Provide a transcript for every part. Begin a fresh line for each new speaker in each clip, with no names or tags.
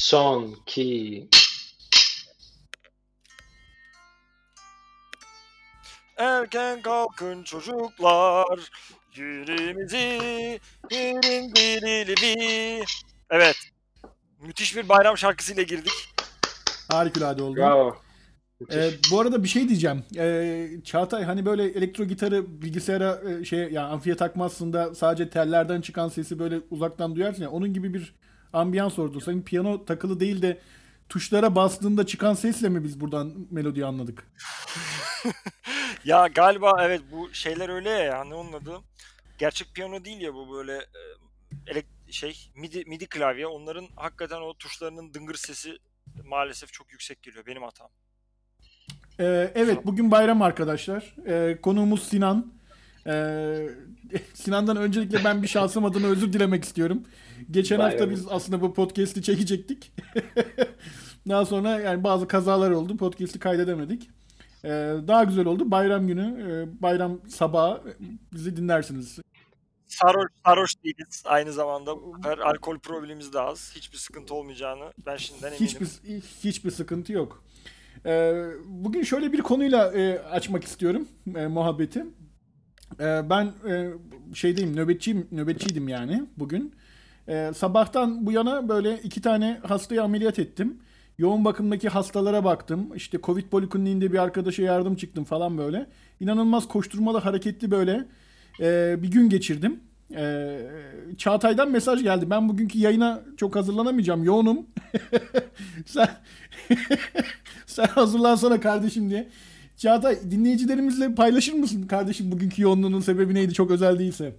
Son, ki.
Erken kalkın çocuklar. Yüreğimizi yerin dirilivi. Evet. Müthiş bir bayram şarkısıyla girdik.
Harikulade oldu.
Bravo.
Ee, bu arada bir şey diyeceğim. Ee, Çağatay hani böyle elektro gitarı bilgisayara e, şey yani amfiye takmazsın da sadece tellerden çıkan sesi böyle uzaktan duyarsın ya. Onun gibi bir ambiyans oldu. Senin piyano takılı değil de tuşlara bastığında çıkan sesle mi biz buradan melodiyi anladık?
Ya galiba evet bu şeyler öyle ya ne onun adı? Gerçek piyano değil ya bu böyle elek- şey midi midi klavye onların hakikaten o tuşlarının dıngır sesi maalesef çok yüksek geliyor benim hatam.
Ee, evet bugün bayram arkadaşlar. Ee, konuğumuz Sinan. Ee, Sinan'dan öncelikle ben bir şahsım adına özür dilemek istiyorum. Geçen hafta
Bayram.
biz aslında bu podcast'i çekecektik. Daha sonra yani bazı kazalar oldu. Podcast'i kaydedemedik. Ee, daha güzel oldu. Bayram günü, e, bayram sabahı bizi dinlersiniz.
Sarhoş, sarhoş değiliz aynı zamanda bu kadar alkol problemimiz de az. Hiçbir sıkıntı olmayacağını ben şimdiden eminim.
Hiçbir hiçbir sıkıntı yok. Ee, bugün şöyle bir konuyla e, açmak istiyorum e, muhabbeti. Ee, ben e, şeydeyim nöbetçiyim nöbetçiydim yani bugün. Ee, sabahtan bu yana böyle iki tane hastayı ameliyat ettim. Yoğun bakımdaki hastalara baktım. İşte Covid polikliniğinde bir arkadaşa yardım çıktım falan böyle. İnanılmaz koşturmalı, hareketli böyle e, bir gün geçirdim. E, Çağatay'dan mesaj geldi. Ben bugünkü yayına çok hazırlanamayacağım. Yoğunum. sen sen hazırlansana kardeşim diye. Çağatay dinleyicilerimizle paylaşır mısın kardeşim bugünkü yoğunluğunun sebebi neydi çok özel değilse?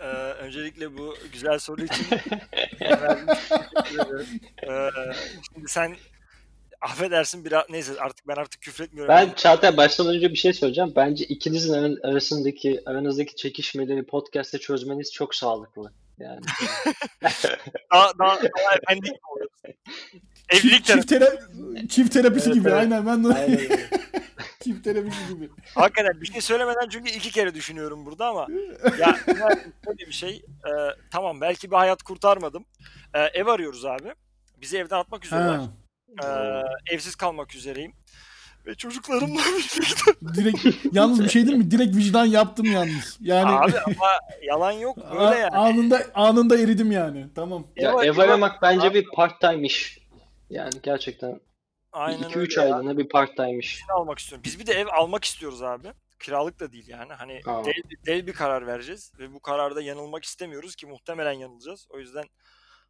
Ee, öncelikle bu güzel soru için. Ee, şimdi sen affedersin biraz neyse artık ben artık küfretmiyorum.
Ben Çağatay başlamadan önce bir şey söyleyeceğim. Bence ikinizin ar- arasındaki aranızdaki çekişmeleri podcast'te çözmeniz çok sağlıklı. Yani
daha, daha, daha efendi gibi oluyoruz. Evlilik
çift,
tarafı.
çift, tera- çift terapisi
Evet,
gibi
evet.
aynen ben de
aynen
çift terapisi gibi.
Hakikaten bir şey söylemeden çünkü iki kere düşünüyorum burada ama ya böyle bir şey e, tamam belki bir hayat kurtarmadım. E, ev arıyoruz abi. Bizi evden atmak üzereler. E, evsiz kalmak üzereyim. Ve çocuklarımla birlikte.
Direkt yalnız bir şey değil mi? Direkt vicdan yaptım yalnız. Yani
Abi ama yalan yok böyle yani.
anında anında eridim yani. Tamam.
Ya
Ev-
ev
ev-
aramak bence
Abi-
bir part-time iş. Yani gerçekten
Aynen
2-3
öyle ya.
aylığına bir part-time iş.
Evini almak istiyorum. Biz bir de ev almak istiyoruz abi. Kiralık da değil yani. Hani
Aa.
dev, dev bir karar vereceğiz ve bu kararda yanılmak istemiyoruz ki muhtemelen yanılacağız. O yüzden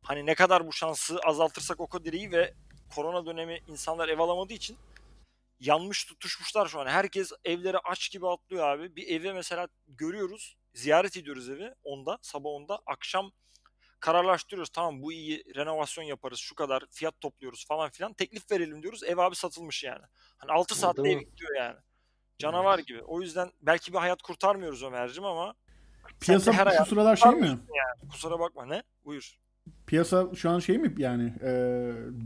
hani ne kadar bu şansı azaltırsak o kadar iyi ve korona dönemi insanlar ev alamadığı için yanmış tutuşmuşlar şu an. Herkes evlere aç gibi atlıyor abi. Bir eve mesela görüyoruz, ziyaret ediyoruz evi onda, sabah onda, akşam kararlaştırıyoruz. Tamam bu iyi, renovasyon yaparız, şu kadar fiyat topluyoruz falan filan. Teklif verelim diyoruz. Ev abi satılmış yani. Hani 6 saatte ev gidiyor yani. Canavar gibi. O yüzden belki bir hayat kurtarmıyoruz Ömer'cim ama
Piyasa
her
şu sıralar şey mi?
yani. Kusura bakma ne? Buyur.
Piyasa şu an şey mi yani? e,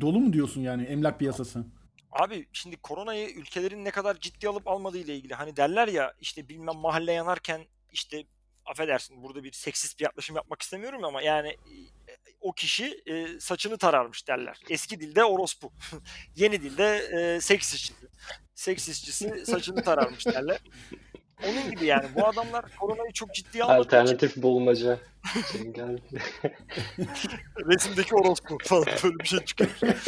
dolu mu diyorsun yani emlak piyasası?
Abi şimdi koronayı ülkelerin ne kadar ciddi alıp almadığı ile ilgili hani derler ya işte bilmem mahalle yanarken işte affedersin burada bir seksist bir yaklaşım yapmak istemiyorum ama yani e, o kişi e, saçını tararmış derler. Eski dilde orospu. Yeni dilde e, seks işçisi. Seks işçisi saçını tararmış derler. Onun gibi yani bu adamlar koronayı çok ciddiye almadığı için
Alternatif bulmaca. Senin geldi.
resimdeki orospu falan böyle bir şey çıkıyor.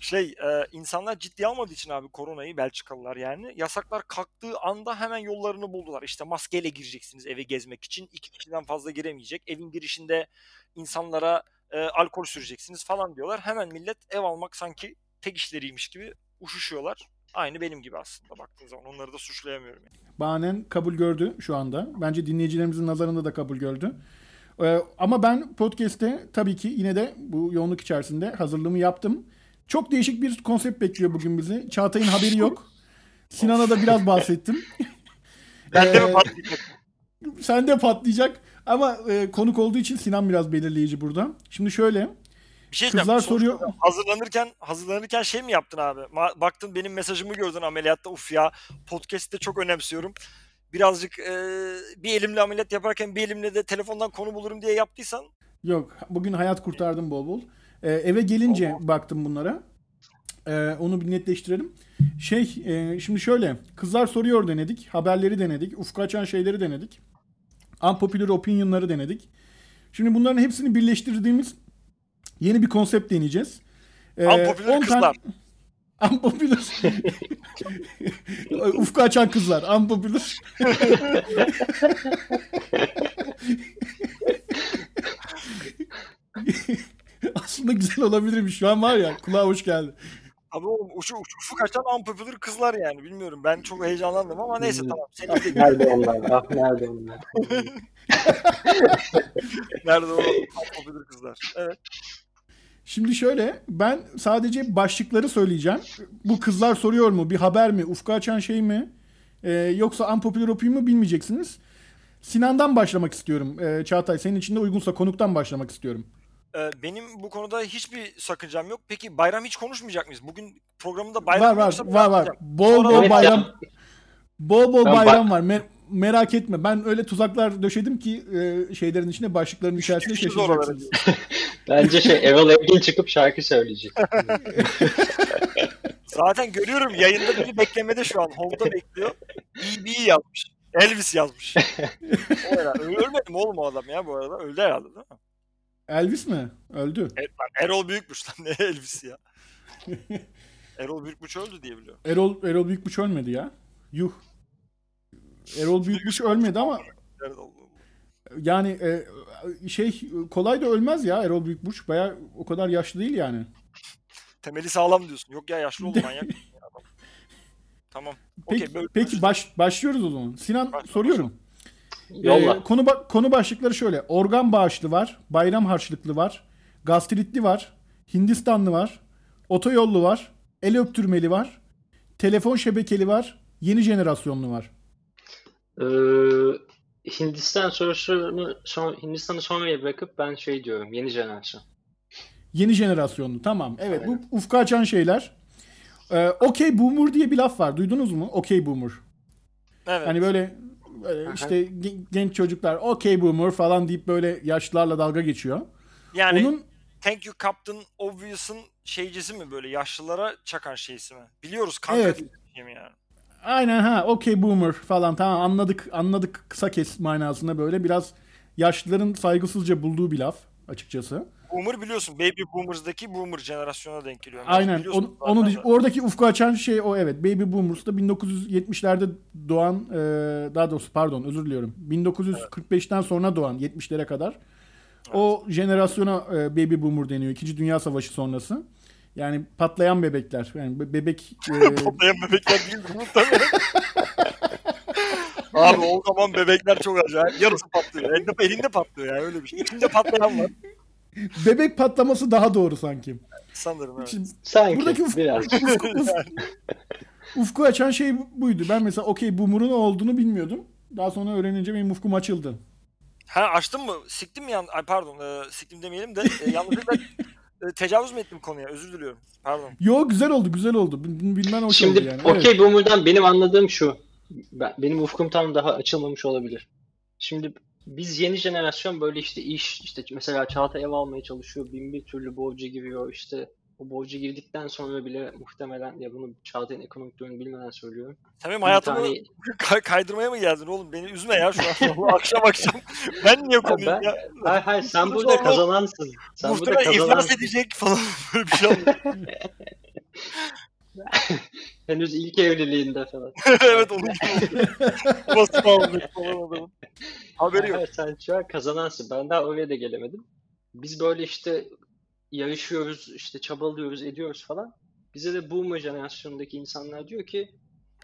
şey e, insanlar ciddiye almadığı için abi koronayı Belçikalılar yani yasaklar kalktığı anda hemen yollarını buldular. İşte maskeyle gireceksiniz eve gezmek için. iki kişiden fazla giremeyecek. Evin girişinde insanlara e, alkol süreceksiniz falan diyorlar. Hemen millet ev almak sanki tek işleriymiş gibi uçuşuyorlar. Aynı benim gibi aslında baktığın zaman. Onları da suçlayamıyorum yani.
Bahanen kabul gördü şu anda. Bence dinleyicilerimizin nazarında da kabul gördü. Ee, ama ben podcast'te tabii ki yine de bu yoğunluk içerisinde hazırlığımı yaptım. Çok değişik bir konsept bekliyor bugün bizi. Çağatay'ın haberi yok. Sinan'a da biraz bahsettim.
Ben de
Ee,
mi patlayacak?
Sen de patlayacak. Ama e, konuk olduğu için Sinan biraz belirleyici burada. Şimdi şöyle.
Bir şey
Kızlar soruyor.
Hazırlanırken hazırlanırken şey mi yaptın abi? Ma- baktın benim mesajımı gördün ameliyatta. Uf ya podcast'te çok önemsiyorum. Birazcık e, bir elimle ameliyat yaparken bir elimle de telefondan konu bulurum diye yaptıysan
Yok. Bugün hayat kurtardım bol bol. Ee, eve gelince baktım bunlara. Ee, onu bir netleştirelim. Şey, e, şimdi şöyle. Kızlar soruyor denedik. Haberleri denedik. Ufku açan şeyleri denedik. Unpopular opinion'ları denedik. Şimdi bunların hepsini birleştirdiğimiz yeni bir konsept deneyeceğiz. Ee,
Unpopular
10
kızlar.
Unpopular. Ufku açan kızlar. Unpopular. Aslında güzel olabilirmiş. Şu an var ya kulağa hoş geldi.
Abi oğlum uçu, uçu, ufuk açan unpopular kızlar yani bilmiyorum. Ben çok heyecanlandım ama neyse tamam. Senin de
Nerede onlar? Ah nerede onlar?
nerede o unpopular kızlar? Evet.
Şimdi şöyle ben sadece başlıkları söyleyeceğim. Bu kızlar soruyor mu? Bir haber mi? Ufku açan şey mi? Ee, yoksa unpopular opinion mu bilmeyeceksiniz. Sinan'dan başlamak istiyorum. Ee, Çağatay senin için de uygunsa konuktan başlamak istiyorum.
Ee, benim bu konuda hiçbir sakıncam yok. Peki bayram hiç konuşmayacak mıyız? Bugün programında bayram
var var
yoksa
var var.
konuşacağım.
Bol bol
Evet
bayram. Bol bol bayram var. Mer- merak etme. Ben öyle tuzaklar döşedim ki e, şeylerin içine başlıkların içerisinde
Düştünüz oralara
şaşıracaksınız.
Bence şey Erol Evgin çıkıp şarkı söyleyecek.
Zaten görüyorum yayında biri beklemede şu an. Home'da bekliyor. BB yazmış. Elvis yazmış. o herhalde. Ölmedi mi oğlum o adam ya bu arada? Öldü herhalde değil mi?
Elvis mi? Öldü.
Evet, lan Erol Büyükmüş lan ne Elvis ya. Erol Büyükmüş öldü diye biliyorum.
Erol Erol Büyükbuç ölmedi ya. Yuh. Erol Büyükbuç ölmedi ama yani e, şey kolay da ölmez ya Erol Büyükbuç. Baya o kadar yaşlı değil yani.
Temeli sağlam diyorsun. Yok ya yaşlı oldu manyak. adam. tamam.
Peki,
Okey, böyle-
peki baş, başlıyoruz o zaman. Sinan
Başla,
soruyorum.
Yolla.
Ee, konu ba- konu başlıkları şöyle. Organ bağışlı var, bayram harçlıklı var, gastritli var, Hindistanlı var, otoyollu var, el öptürmeli var, telefon şebekeli var, yeni jenerasyonlu var.
Ee, Hindistan sorusunu son, Hindistan'ı sonraya bırakıp ben şey diyorum yeni jenerasyon.
Yeni jenerasyonlu. Tamam. Evet bu ufka açan şeyler. Ee, okey boomer diye bir laf var. Duydunuz mu? Okey boomer.
Evet.
Hani böyle, böyle işte ge- genç çocuklar okey boomer falan deyip böyle yaşlılarla dalga geçiyor.
yani
Onun
Thank you Captain Obvious'ın şeycisi mi böyle yaşlılara çakan şeysi mi? Biliyoruz kanka
Evet.
mi yani?
Aynen ha okey boomer falan tamam anladık anladık kısa kes manasında böyle biraz yaşlıların saygısızca bulduğu bir laf açıkçası.
Boomer biliyorsun Baby Boomers'daki Boomer jenerasyona denk geliyor.
Aynen onu, onu oradaki ufku açan şey o evet Baby Boomers da 1970'lerde doğan e, daha doğrusu pardon özür diliyorum 1945'ten sonra doğan 70'lere kadar o jenerasyona e, Baby Boomer deniyor. İkinci Dünya Savaşı sonrası. Yani patlayan bebekler. Yani be- bebek e,
Patlayan bebekler değil? Muhtemelen. Abi o zaman bebekler çok acayip. Yarısı patlıyor. Elinde, elinde patlıyor yani öyle bir şey. İçinde patlayan var.
Bebek patlaması daha doğru sanki.
Sanırım evet.
Şimdi
Sanki
Buradaki uf-
biraz.
ufku, uf- ufku açan şey bu- buydu. Ben mesela okey boomer'ın olduğunu bilmiyordum. Daha sonra öğrenince benim ufkum açıldı.
Ha açtın mı? Siktim mi yan? Ay pardon. E, siktim demeyelim de e, yanlışlıkla e, tecavüz mü ettim konuya? Özür diliyorum. Pardon.
Yo güzel oldu güzel oldu. Bil- Bilmen hoş
Şimdi
oldu yani. Evet.
okey boomer'dan benim anladığım şu. Ben, benim ufkum tam daha açılmamış olabilir. Şimdi biz yeni jenerasyon böyle işte iş işte mesela Çağatay ev almaya çalışıyor. Bin bir türlü borcu giriyor işte. O borcu girdikten sonra bile muhtemelen ya bunu Çağatay'ın ekonomik durumunu bilmeden söylüyorum. Bir
hayatımı
tane-
kay- kaydırmaya mı geldin oğlum? Beni üzme ya şu an. Akşam akşam. Ben niye konuyum ya?
Hayır hayır sen
Burada
burada
sonra
kazanansın. Sen burada
Muhtemelen iflas
kazanansın.
edecek falan böyle bir şey.
Henüz ilk evliliğinde falan.
evet onun gibi oldu. Basın falan adamın. Haberi yok.
Hayır, sen şu an kazanansın. Ben daha oraya da gelemedim. Biz böyle işte yarışıyoruz, işte çabalıyoruz, ediyoruz falan. Bize de boomer jenerasyonundaki insanlar diyor ki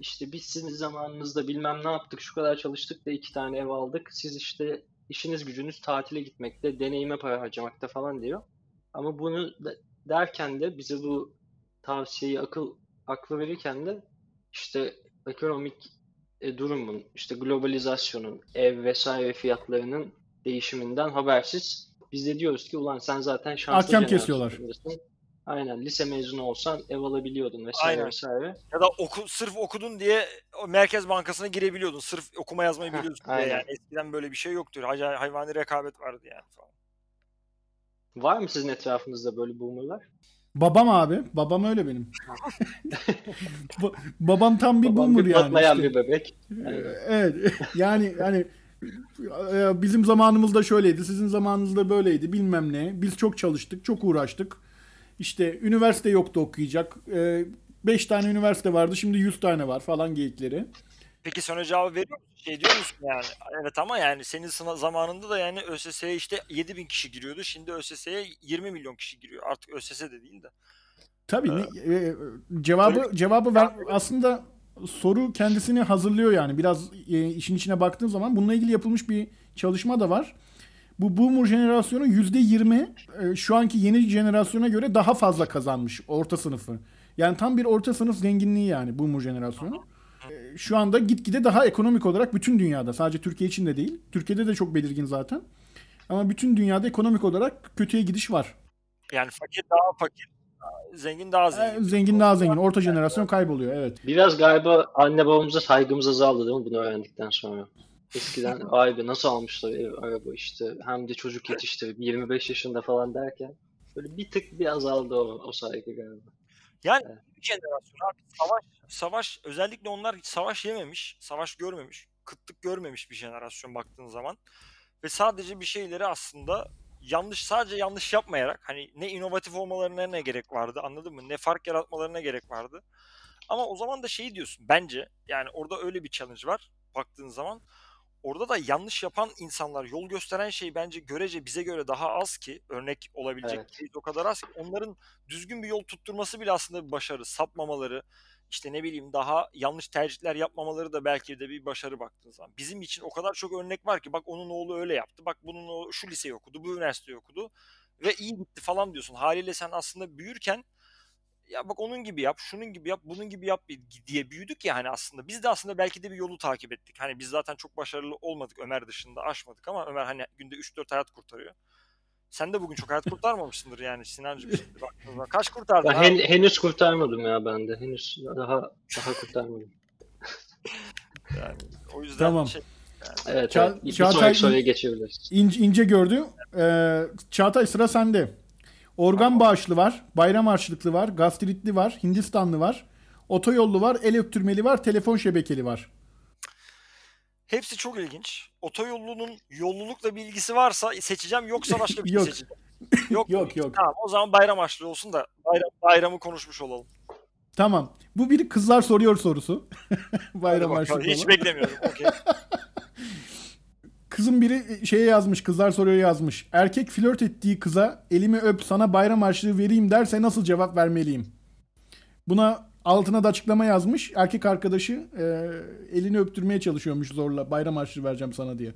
işte biz sizin zamanınızda bilmem ne yaptık, şu kadar çalıştık da iki tane ev aldık. Siz işte işiniz gücünüz tatile gitmekte, deneyime para harcamakta falan diyor. Ama bunu derken de bize bu tavsiyeyi akıl aklı verirken de işte ekonomik e, durumun, işte globalizasyonun, ev vesaire fiyatlarının değişiminden habersiz biz de diyoruz ki ulan sen zaten şanslı
Ahkam kesiyorlar.
Aynen lise mezunu olsan ev alabiliyordun vesaire
Aynen.
vesaire.
Ya da oku, sırf okudun diye o Merkez Bankası'na girebiliyordun. Sırf okuma yazmayı
Heh,
biliyorsun diye
aynen.
yani. Eskiden böyle bir şey yoktu. Acayip hayvani rekabet vardı yani falan.
Var mı sizin etrafınızda böyle boomerlar?
Babam abi. Babam öyle benim. Ba- babam tam bir
Babam
boomer
bir
yani.
patlayan
işte.
bir bebek.
Evet. Yani hani e, bizim zamanımızda şöyleydi, sizin zamanınızda böyleydi bilmem ne. Biz çok çalıştık, çok uğraştık. İşte üniversite yoktu okuyacak. 5 tane üniversite vardı, şimdi 100 tane var falan geyikleri.
Peki sonra cevabı veriyor musun? Şey diyor musun yani? Evet ama yani senin sınav zamanında da yani ÖSS'ye işte 7000 kişi giriyordu. Şimdi ÖSS'ye 20 milyon kişi giriyor. Artık ÖSS de değil de.
Tabii ne- e, cevabı cevabı ver aslında soru kendisini hazırlıyor yani. Biraz e, işin içine baktığın zaman bununla ilgili yapılmış bir çalışma da var. Bu boomer jenerasyonu %20 e, şu anki yeni jenerasyona göre daha fazla kazanmış orta sınıfı. Yani tam bir orta sınıf zenginliği yani boomer jenerasyonu. Şu anda gitgide daha ekonomik olarak bütün dünyada sadece Türkiye için de değil. Türkiye'de de çok belirgin zaten. Ama bütün dünyada ekonomik olarak kötüye gidiş var.
Yani fakir daha fakir, zengin daha
E,
zengin.
Zengin daha zengin. Orta jenerasyon kayboluyor evet.
Biraz galiba anne babamıza saygımız azaldı değil mi bunu öğrendikten sonra? Eskiden vay be nasıl almışlar ev, araba işte hem de çocuk yetiştirip 25 yaşında falan derken böyle bir tık bir azaldı o, o saygı galiba.
Yani
Evet.
bir jenerasyon abi savaş, savaş özellikle onlar hiç savaş yememiş, savaş görmemiş, kıtlık görmemiş bir jenerasyon baktığın zaman. Ve sadece bir şeyleri aslında yanlış sadece yanlış yapmayarak hani ne inovatif olmalarına ne gerek vardı anladın mı? Ne fark yaratmalarına gerek vardı. Ama o zaman da şey diyorsun bence yani orada öyle bir challenge var baktığın zaman. Orada da yanlış yapan insanlar yol gösteren şey bence görece bize göre daha az ki örnek olabilecek
Evet.
o kadar az ki onların düzgün bir yol tutturması bile aslında bir başarı. Sapmamaları, işte ne bileyim daha yanlış tercihler yapmamaları da belki de bir başarı baktığın zaman. Bizim için o kadar çok örnek var ki bak onun oğlu öyle yaptı. Bak bunun o şu liseyi okudu, bu üniversiteyi okudu ve iyi gitti falan diyorsun. Haliyle sen aslında büyürken ya bak onun gibi yap, şunun gibi yap, bunun gibi yap diye büyüdük ya hani aslında. Biz de aslında belki de bir yolu takip ettik. Hani biz zaten çok başarılı olmadık Ömer dışında aşmadık ama Ömer hani günde 3-4 hayat kurtarıyor. Sen de bugün çok hayat kurtarmamışsındır yani Sinancığım. Kaç kurtardın
hen- henüz kurtarmadım ya ben de. Henüz daha daha kurtarmadım.
Yani o yüzden
Tamam.
şey,
Evet,
Ça-
evet. Bir
Çağatay-
sonraki soruya geçebiliriz.
İnce, ince gördü. Ee, Çağatay sıra sende. Organ bağışlı var, bayram harçlıklı var, gastritli var, Hindistanlı var, otoyollu var, el öptürmeli var, telefon şebekeli var.
hepsi çok ilginç. Otoyolunun yollulukla bir ilgisi varsa seçeceğim yoksa başka bir şey
Yok.
seçeceğim. Yok.
Yok yok.
Tamam o zaman bayram harçlığı olsun da bayram, bayramı konuşmuş olalım.
Tamam. Bu bir kızlar soruyor sorusu. Bayram harçlıklı
Hiç beklemiyorum. Okey.
Kızın biri şeye yazmış, kızlar soruyor yazmış. Erkek flört ettiği kıza elimi öp sana bayram harçlığı vereyim derse nasıl cevap vermeliyim? Buna altına da açıklama yazmış. Erkek arkadaşı e, elini öptürmeye çalışıyormuş zorla. Bayram harçlığı vereceğim sana diye.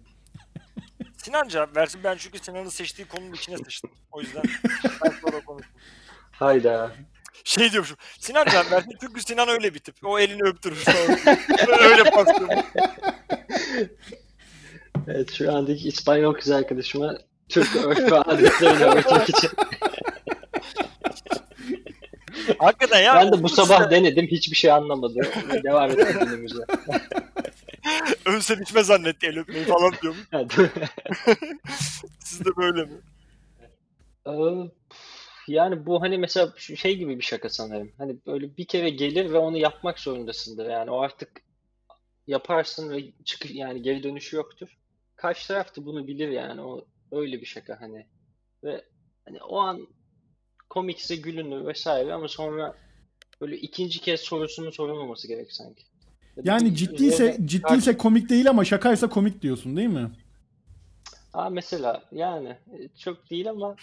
Sinan cevap versin. Ben çünkü Sinan'ın seçtiği konunun içine sıçtım. O yüzden ben sonra konuşayım.
Hayda.
Şey diyormuşum. Sinan cevap versin çünkü Sinan öyle bir tip. O elini öptürür sonra. öyle paslıyor.
Evet şu andaki İspanyol kız arkadaşıma Türk örf ve adetlerini öğretmek için.
Hakikaten ya.
Ben de bu sabah denedim hiçbir şey anlamadım. Devam ettim günümüze.
Ön sevişme zannetti el öpmeyi falan diyormuş.
Evet.
Siz de böyle mi?
Ee, Yani bu hani mesela şey gibi bir şaka sanırım. Hani böyle bir kere gelir ve onu yapmak zorundasındır. Yani o artık yaparsın ve çıkış yani geri dönüşü yoktur. Karşı taraf da bunu bilir yani. O öyle bir şaka hani. Ve hani o an komikse gülünür vesaire ama sonra böyle ikinci kez sorusunun sorulmaması gerek sanki.
Yani ciddiyse ciddiyse komik değil ama şakaysa komik diyorsun değil mi?
Aa mesela yani e, çok değil ama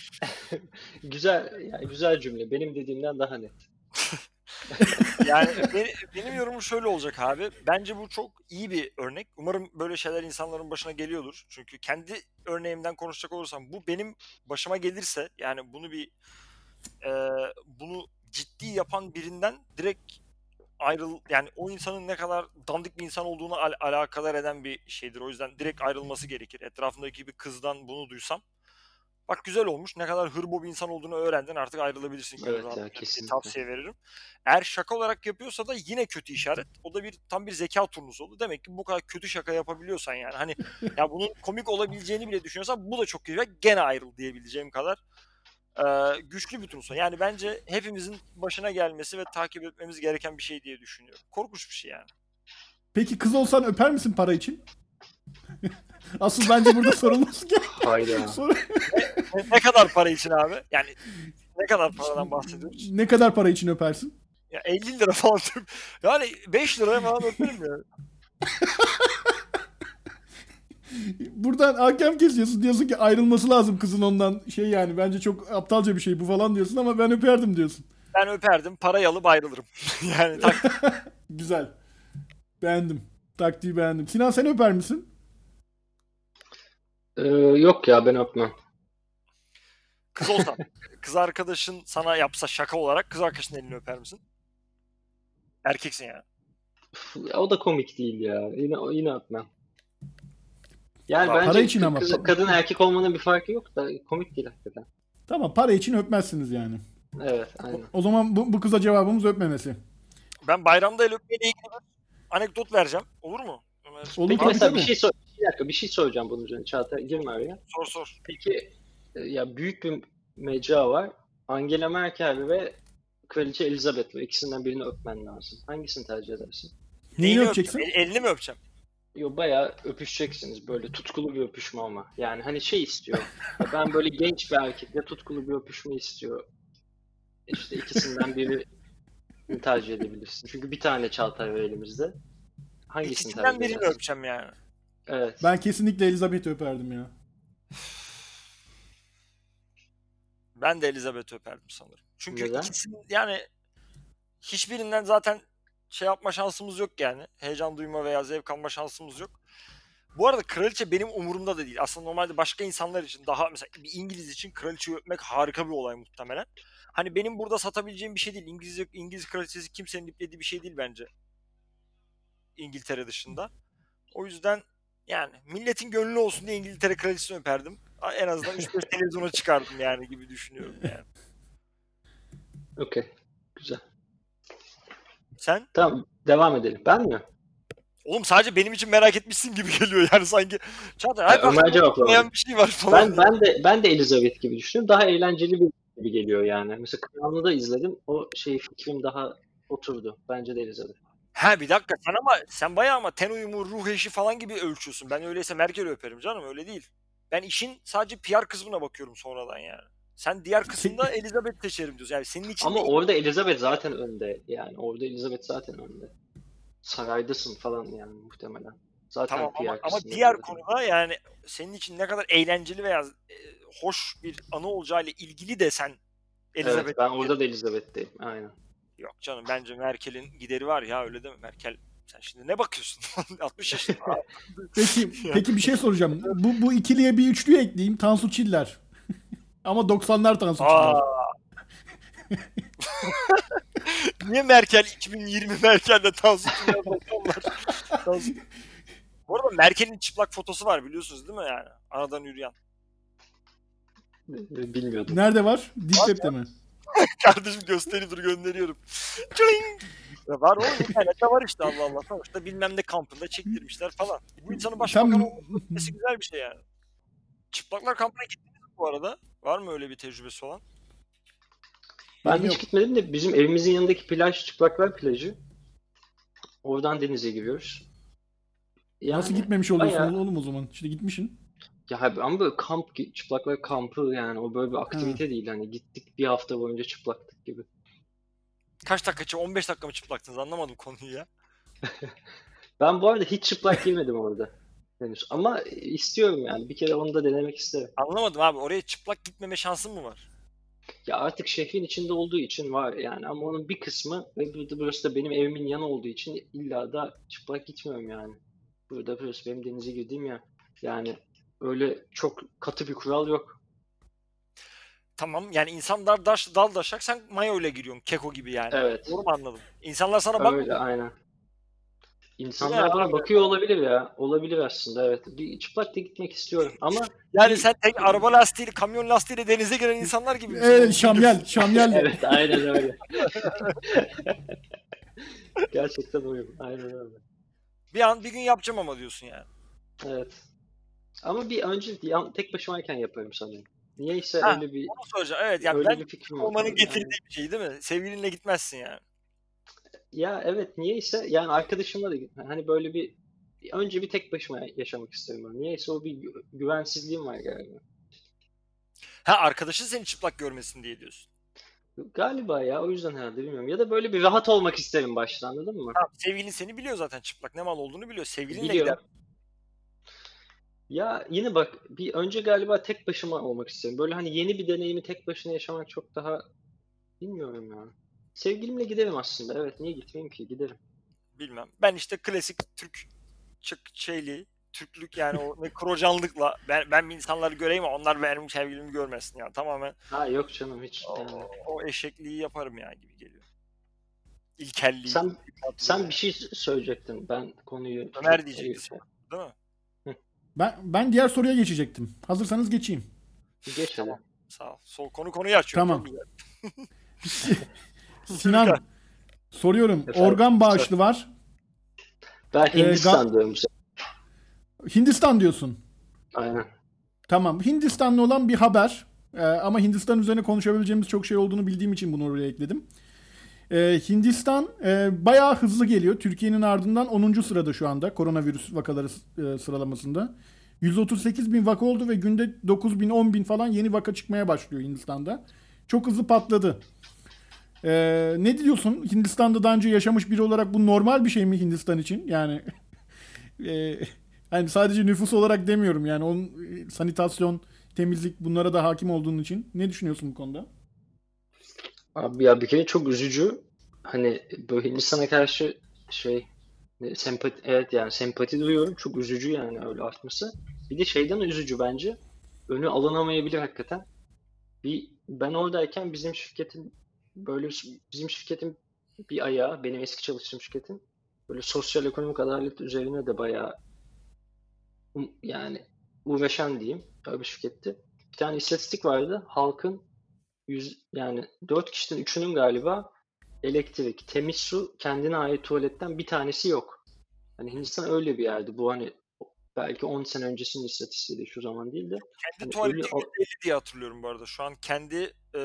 güzel yani güzel cümle. Benim dediğimden daha net.
Yani be- benim yorumum şöyle olacak abi. Bence bu çok iyi bir örnek. Umarım böyle şeyler insanların başına geliyordur. Çünkü kendi örneğimden konuşacak olursam bu benim başıma gelirse yani bunu bir e, bunu ciddi yapan birinden direkt ayrıl yani o insanın ne kadar dandik bir insan olduğunu al- alakadar eden bir şeydir. O yüzden direkt ayrılması gerekir. Etrafındaki bir kızdan bunu duysam Bak güzel olmuş. Ne kadar hırbo bir insan olduğunu öğrendin. Artık ayrılabilirsin.
Evet ya, kesinlikle.
Tavsiye veririm. Eğer şaka olarak yapıyorsa da yine kötü işaret. O da bir tam bir zeka turnusu oldu. Demek ki bu kadar kötü şaka yapabiliyorsan yani. Hani ya bunun komik olabileceğini bile düşünüyorsan bu da çok kötü. Ve Gene ayrıl diyebileceğim kadar Ee, güçlü bir turnuva. Yani bence hepimizin başına gelmesi ve takip etmemiz gereken bir şey diye düşünüyorum. Korkunç bir şey yani.
Peki kız olsan öper misin para için? Asıl bence burada sorulması gereken
Hayda.
soru.
Ne, ne kadar para için abi? Yani ne kadar paradan bahsediyoruz?
Ne kadar para için öpersin?
Ya 50 lira falan. Yani 5 liraya falan öperim ya.
Buradan hakem kesiyorsun diyorsun ki ayrılması lazım kızın ondan şey yani bence çok aptalca bir şey bu falan diyorsun ama ben öperdim diyorsun.
Ben öperdim, parayı alıp ayrılırım. yani tak,
Güzel. Beğendim. Taktiği beğendim. Sinan sen öper misin?
Ee, yok ya ben öpmem.
kız olsan, kız arkadaşın sana yapsa şaka olarak kız arkadaşının elini öper misin? Erkeksin yani.
Üf, ya O da komik değil ya. Yine yine öpmem. Yani
Para
bence
için ama.
kız- kadın erkek olmanın bir farkı yok da komik değil hakikaten.
Tamam para için öpmezsiniz yani.
Evet aynen.
O zaman bu, bu kıza cevabımız öpmemesi.
Ben bayramda el öpmeyle ilgili bir anekdot vereceğim. Olur mu? Ömer?
Olur
Peki mesela bir şey sor bir dakika bir şey soracağım bunun üzerine Çağatay girme araya.
Sor sor.
Peki e, ya büyük bir mecra var. Angela Merkel ve Kraliçe Elizabeth var. İkisinden birini öpmen lazım. Hangisini tercih edersin?
Neyini
Neyini
öpeceksin?
öpeceğim? El- elini mi öpeceğim?
Yo bayağı öpüşeceksiniz böyle tutkulu bir öpüşme ama. Yani hani şey istiyor. Ben böyle genç bir erkekle tutkulu bir öpüşme istiyor. İşte ikisinden biri tercih edebilirsin. Çünkü bir tane Çağatay var elimizde. Hangisini
İkisinden
tercih
birini
edersin?
öpeceğim yani.
Evet.
Ben kesinlikle Elizabeth'i öperdim ya.
Ben de Elizabeth öperdim sanırım. Çünkü
Neden?
ikisinin yani hiçbirinden zaten şey yapma şansımız yok yani. Heyecan duyma veya zevk alma şansımız yok. Bu arada kraliçe benim umurumda da değil. Aslında normalde başka insanlar için daha mesela bir İngiliz için kraliçeyi öpmek harika bir olay muhtemelen. Hani benim burada satabileceğim bir şey değil. İngiliz İngiliz kraliçesi kimsenin iplediği bir şey değil bence. İngiltere dışında. O yüzden yani milletin gönlü olsun diye İngiltere kraliçesini öperdim. En azından 3-5 televizyona çıkardım yani gibi düşünüyorum yani.
Okey. Güzel.
Sen?
Tamam. Devam edelim. Ben mi?
Oğlum sadece benim için merak etmişsin gibi geliyor yani sanki. Çağatay
Ha,
hayır
Ömer cevapladı.
bakmayan bir şey var falan.
Ben ben de ben de Elizabeth gibi düşünüyorum. Daha eğlenceli bir gibi geliyor yani. Mesela Crown'u da izledim. O şey fikrim daha oturdu. Bence de Elizabeth.
Ha bir dakika sen ama sen bayağı ama ten uyumu, ruh eşi falan gibi ölçüyorsun. Ben öyleyse Merkel'i öperim canım öyle değil. Ben işin sadece PR kısmına bakıyorum sonradan yani. Sen diğer kısımda Elizabeth seçerim diyorsun. Yani senin için
Ama
değil.
orada Elizabeth zaten önde. Yani orada Elizabeth zaten önde. Saraydasın falan yani muhtemelen. Zaten
Tamam ama, ama diğer konuda yani senin için ne kadar eğlenceli veya e, hoş bir anı olacağıyla ilgili de sen Elizabeth
Evet ben orada da Elizabeth'teyim. Aynen.
Yok canım bence Merkel'in gideri var ya öyle değil mi? Merkel sen şimdi ne bakıyorsun? 60 yaşında.
Peki, peki bir şey soracağım. Bu, bu ikiliye bir üçlü ekleyeyim. Tansu Çiller. Ama 90'lar Tansu Çiller.
Aa. Niye Merkel 2020 Merkel'de Tansu Çiller bakanlar? Tansu- Bu arada Merkel'in çıplak fotosu var biliyorsunuz değil mi yani? Aradan yürüyen.
Bilmiyordum.
Nerede var? Deep Web'de mi?
Kardeşim gösteri dur gönderiyorum. Ya var oğlum internette var işte Allah Allah. Sonuçta bilmem ne kampında çektirmişler falan. Bu insanın başbakan olması güzel bir şey yani. Çıplaklar kampına gittiniz mi bu arada? Var mı öyle bir tecrübesi olan?
Ben
Benim
hiç
yok.
gitmedim de bizim evimizin yanındaki plaj Çıplaklar plajı. Oradan denize giriyoruz. Yani,
nasıl gitmemiş oluyorsun
bayağı-
oğlum o zaman? İşte gitmişsin.
Ya abi ama böyle kamp, çıplaklar kampı yani o böyle bir aktivite değil hani gittik bir hafta boyunca çıplaktık gibi.
Kaç dakika çı- 15 dakika mı çıplaktınız anlamadım konuyu ya.
Ben bu arada hiç çıplak yemedim orada henüz ama istiyorum yani bir kere onu da denemek isterim.
Anlamadım abi oraya çıplak gitmeme şansın mı var?
Ya artık şehrin içinde olduğu için var yani ama onun bir kısmı ve burada burası da benim evimin yanı olduğu için illa da çıplak gitmiyorum yani. Burada burası benim denize girdiğim yer. Yani öyle çok katı bir kural yok.
Tamam yani insanlar daş, dal daşak sen mayo ile giriyorsun keko gibi yani.
Evet.
Doğru mu anladım? İnsanlar sana bakmıyor.
Öyle aynen.
Ya
İnsanlar bana
abi.
bakıyor olabilir ya. Olabilir aslında evet. Bir çıplak da gitmek istiyorum ama
Yani sen tek araba lastiğiyle, kamyon lastiğiyle denize giren insanlar gibi misin?
Evet şamyel. Şamyel.
evet aynen öyle. Gerçekten uyum. Aynen öyle.
Bir an bir gün yapacağım ama diyorsun yani.
Evet. Ama bir önce yan- tek başımayken yaparım sanırım. Niyeyse
Ha,
öyle bir
Onu soracağım. Evet yani
öyle
ben
bir fikrim yok.
olmanın
Yani-
getirdiği bir şey değil mi? Sevgilinle gitmezsin yani.
Ya evet niyeyse yani arkadaşımla da hani böyle bir önce bir tek başıma yaşamak isterim ben. Niyeyse o bir gü- güvensizliğim var galiba.
Ha arkadaşın seni çıplak görmesin diye diyorsun.
Galiba ya o yüzden herhalde bilmiyorum. Ya da böyle bir rahat olmak isterim başta anladın mı?
Tamam, sevgilin seni biliyor zaten çıplak ne mal olduğunu biliyor. Sevgilinle
Biliyorum.
gider.
Ya yine bak bir önce galiba tek başıma olmak isterim. Böyle hani yeni bir deneyimi tek başına yaşamak çok daha bilmiyorum ya. Sevgilimle giderim aslında. Evet niye gitmeyeyim ki? Giderim.
Bilmem. Ben işte klasik Türk çık şeyli Türklük yani o ne krocanlıkla ben, ben bir insanları göreyim ama onlar benim sevgilimi görmesin yani tamamen
Ha yok canım hiç.
o,
yani.
o eşekliği yaparım yani gibi geliyor. İlkelliği.
Sen
tatlılığı
sen bir şey söyleyecektin. Ben konuyu
Ömer diyecekti. değil mi?
Ben ben diğer soruya geçecektim. Hazırsanız geçeyim.
Geç hadi.
Sağ ol. Sol konu konuyu açıyor.
Tamam. Sinan soruyorum.
Efendim?
Organ bağışlı var.
Ben
Ee,
Hindistan
Ga-
diyorum.
Hindistan diyorsun.
Aynen.
Tamam. Hindistan'la olan bir haber. Ee, ama Hindistan üzerine konuşabileceğimiz çok şey olduğunu bildiğim için bunu oraya ekledim. Ee, Hindistan e, bayağı hızlı geliyor. Türkiye'nin ardından 10. sırada şu anda koronavirüs vakaları e, sıralamasında. 138 bin vaka oldu ve günde 9 bin 10 bin falan yeni vaka çıkmaya başlıyor Hindistan'da. Çok hızlı patladı. Ee, ne diyorsun? Hindistan'da daha önce yaşamış biri olarak bu normal bir şey mi Hindistan için? Yani e, hani sadece nüfus olarak demiyorum yani onun e, sanitasyon, temizlik bunlara da hakim olduğun için. Ne düşünüyorsun bu konuda?
Abi ya bir kere çok üzücü. Hani böyle Hindistan'a karşı şey ne, sempati evet yani sempati duyuyorum. Çok üzücü yani öyle artması. Bir de şeyden üzücü bence. Önü alınamayabilir hakikaten. Bir ben oradayken bizim şirketin böyle bizim şirketin bir ayağı benim eski çalıştığım şirketin böyle sosyal ekonomik adalet üzerine de bayağı yani uğraşan diyeyim öyle bir şirketti. Bir tane istatistik vardı. Halkın yüz, yani 4 kişiden 3'ünün galiba elektrik, temiz su, kendine ait tuvaletten bir tanesi yok. Hani Hindistan öyle bir yerdi. Bu hani belki 10 sene öncesinin istatistiğiydi şu zaman değil de.
Kendi
Hani
tuvaleti
öyle-
%50 diye hatırlıyorum bu arada. Şu an kendi e,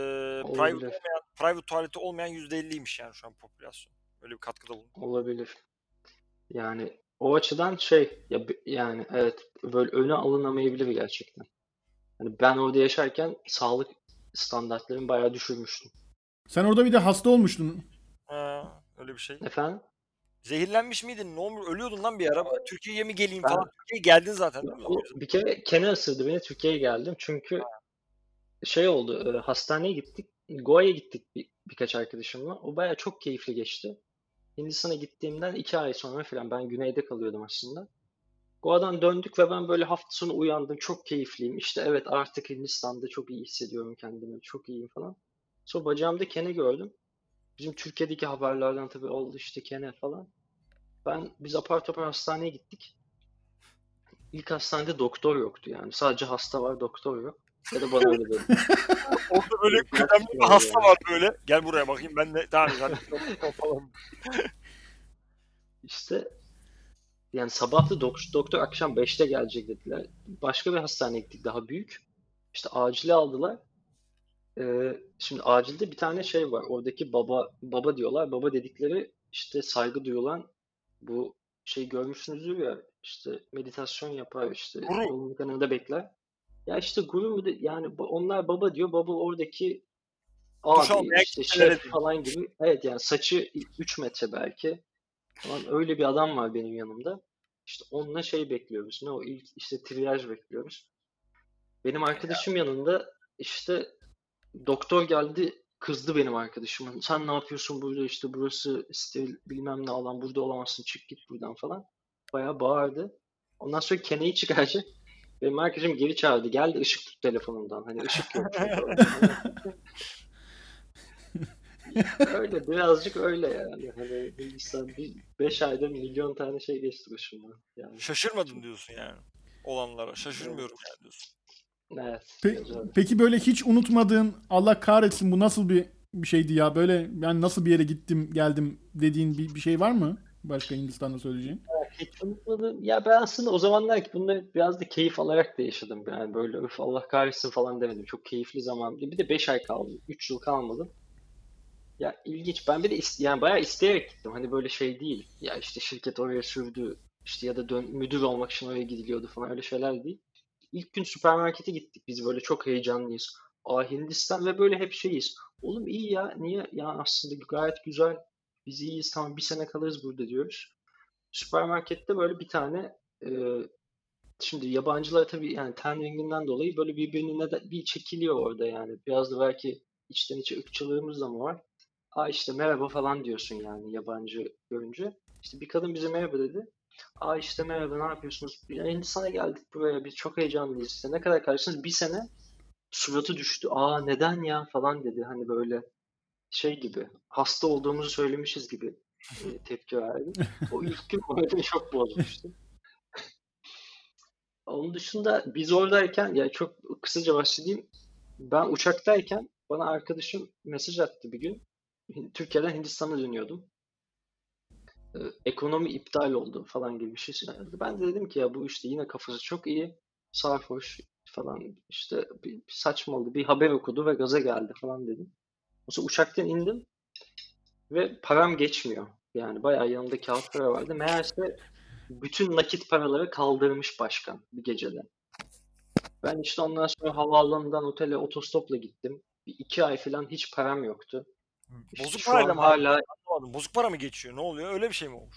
private olmayan private tuvaleti olmayan %50'ymiş yani şu an popülasyon. Öyle bir katkıda bulundu.
Olabilir. Yani o açıdan şey ya yani evet böyle öne alınamayabilir gerçekten. Hani ben orada yaşarken sağlık standartlarını bayağı düşürmüştüm.
Sen orada bir de hasta olmuştun.
Ha, öyle bir şey.
Efendim?
Zehirlenmiş miydin? Ne olmuş? Ölüyordun lan bir ara. Türkiye'ye mi geleyim
Ben-
falan. Türkiye'ye geldin zaten değil mi?
Bir kere kene ısırdı beni Türkiye'ye geldim çünkü şey oldu e, hastaneye gittik Goa'ya gittik bir, birkaç arkadaşımla. O baya çok keyifli geçti. Hindistan'a gittiğimden iki ay sonra falan ben güneyde kalıyordum aslında. Goa'dan döndük ve ben böyle hafta sonu uyandım çok keyifliyim. İşte evet artık Hindistan'da çok iyi hissediyorum kendimi çok iyiyim falan. Sonra bacağımda kene gördüm. Bizim Türkiye'deki haberlerden tabii oldu işte kene falan. Ben biz apar topar hastaneye gittik. İlk hastanede doktor yoktu yani. Sadece hasta var, doktor yok. Ya da bana öyle dedi.
Orada böyle kıdemli bir
yok
hasta var böyle. Gel buraya bakayım ben de tamam hadi falan.
İşte yani sabahlı dok- doktor akşam 5'te gelecek dediler. Başka bir hastaneye gittik daha büyük. İşte acile aldılar. Ee, şimdi acilde bir tane şey var. Oradaki baba baba diyorlar. Baba dedikleri işte saygı duyulan bu şey görmüşsünüzdür ya işte meditasyon yapar işte yolun kenarında bekler. Ya işte guru mu yani onlar baba diyor. Baba oradaki abi işte şef falan gibi. Evet yani saçı 3 metre belki. Falan öyle bir adam var benim yanımda. İşte onunla şey bekliyoruz. Ne o ilk işte triyaj bekliyoruz. Benim arkadaşım yanında işte doktor geldi kızdı benim arkadaşıma. Sen ne yapıyorsun burada işte burası steril bilmem ne alan burada olamazsın çık git buradan falan. Bayağı bağırdı. Ondan sonra keneyi çıkaracak. Benim arkadaşım geri çağırdı. Geldi ışık tut telefonundan. Hani ışık yok. Öyle birazcık öyle yani. Hani Hindistan bir 5 ayda milyon tane şey geçti başımdan. Yani
Şaşırmadım diyorsun yani. Olanlara. Şaşırmıyorum yani diyorsun.
evet.
Pe- peki böyle hiç unutmadığın Allah kahretsin bu nasıl bir bir şeydi ya böyle yani nasıl bir yere gittim geldim dediğin bir, bir şey var mı? Başka Hindistan'da söyleyeceğin.
Hiç unutmadım. Ya ben aslında o zamanlar ki bunları biraz da keyif alarak da yaşadım. Yani böyle öf Allah kahretsin falan demedim. Çok keyifli zaman. Bir de 5 ay kaldım. 3 yıl kalmadım. Ya ilginç. Ben bir de is- yani bayağı isteyerek gittim. Hani böyle şey değil. Ya işte şirket oraya sürdü. işte ya da dön müdür olmak için oraya gidiliyordu falan öyle şeyler değil. İlk gün süpermarkete gittik. Biz böyle çok heyecanlıyız. Aa Hindistan ve böyle hep şeyiz. Oğlum iyi ya. Niye? Ya aslında gayet güzel. Biz iyiyiz. Tamam bir sene kalırız burada diyoruz. Süpermarkette böyle bir tane e, şimdi yabancılar tabii yani ten renginden dolayı böyle birbirine de bir çekiliyor orada yani. Biraz da belki içten içe ırkçılığımız da mı var? Aa işte merhaba falan diyorsun yani yabancı görünce. İşte bir kadın bize merhaba dedi. Aa işte merhaba ne yapıyorsunuz? Ya Hindistan'a geldik buraya biz çok heyecanlıyız. İşte ne kadar kalmışsınız? Bir sene suratı düştü. Aa neden ya falan dedi. Hani böyle şey gibi hasta olduğumuzu söylemişiz gibi tepki verdi. O ilk gün moralimi çok bozmuştu. Onun dışında biz oradayken ya çok kısaca bahsedeyim. Ben uçaktayken bana arkadaşım mesaj attı bir gün. Türkiye'den Hindistan'a dönüyordum. Ee, ekonomi iptal oldu falan gibi bir şey söyledi. Ben de dedim ki ya bu işte yine kafası çok iyi. Sarhoş falan işte bir, bir saçma Bir haber okudu ve gaza geldi falan dedim. Sonra uçaktan indim ve param geçmiyor. Yani bayağı yanımda kağıt para vardı. Meğerse bütün nakit paraları kaldırmış başkan bir gecede. Ben işte ondan sonra havaalanından otele otostopla gittim. Bir iki ay falan hiç param yoktu. İşte
Bozuk
şu
parayla mı
hala
Anlamadım. Bozuk para mı geçiyor? Ne oluyor? Öyle bir şey mi olmuş?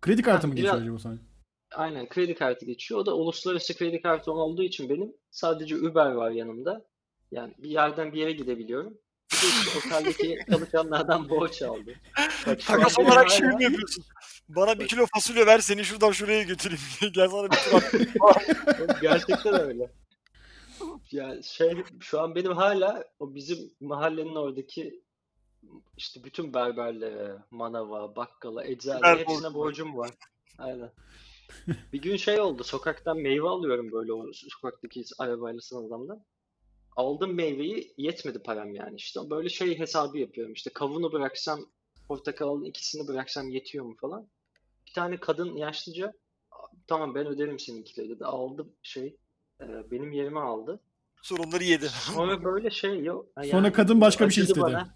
Kredi kartı mı
biraz-
geçiyor acaba sana?
aynen kredi kartı geçiyor. O da uluslararası kredi kartım olduğu için benim sadece Uber var yanımda. Yani bir yerden bir yere gidebiliyorum. İşte oteldeki çalışanlardan borç aldı. Bak şu
Takas olarak şey mi yapıyorsun? Bana bir kilo fasulye ver seni şuradan şuraya götüreyim. Gel sana bir tur.
Gerçekten öyle. Ya şey şu an benim hala o bizim mahallenin oradaki işte bütün berberlere, manava, bakkala, eczaneye
Biber
hepsine
borcu var.
borcum var. Aynen. Bir gün şey oldu. Sokaktan meyve alıyorum böyle o sokaktaki arabayla adamdan. Aldım meyveyi yetmedi param yani işte. Böyle şey hesabı yapıyorum. İşte kavunu bıraksam, portakalın ikisini bıraksam yetiyor mu falan. Bir tane kadın yaşlıca tamam ben öderim seninkileri dedi. Aldı şey e, benim yerime aldı.
Sorunları yedi.
Sonra böyle şey yok. ha
Sonra
yani
kadın başka bir şey istedi.
bana.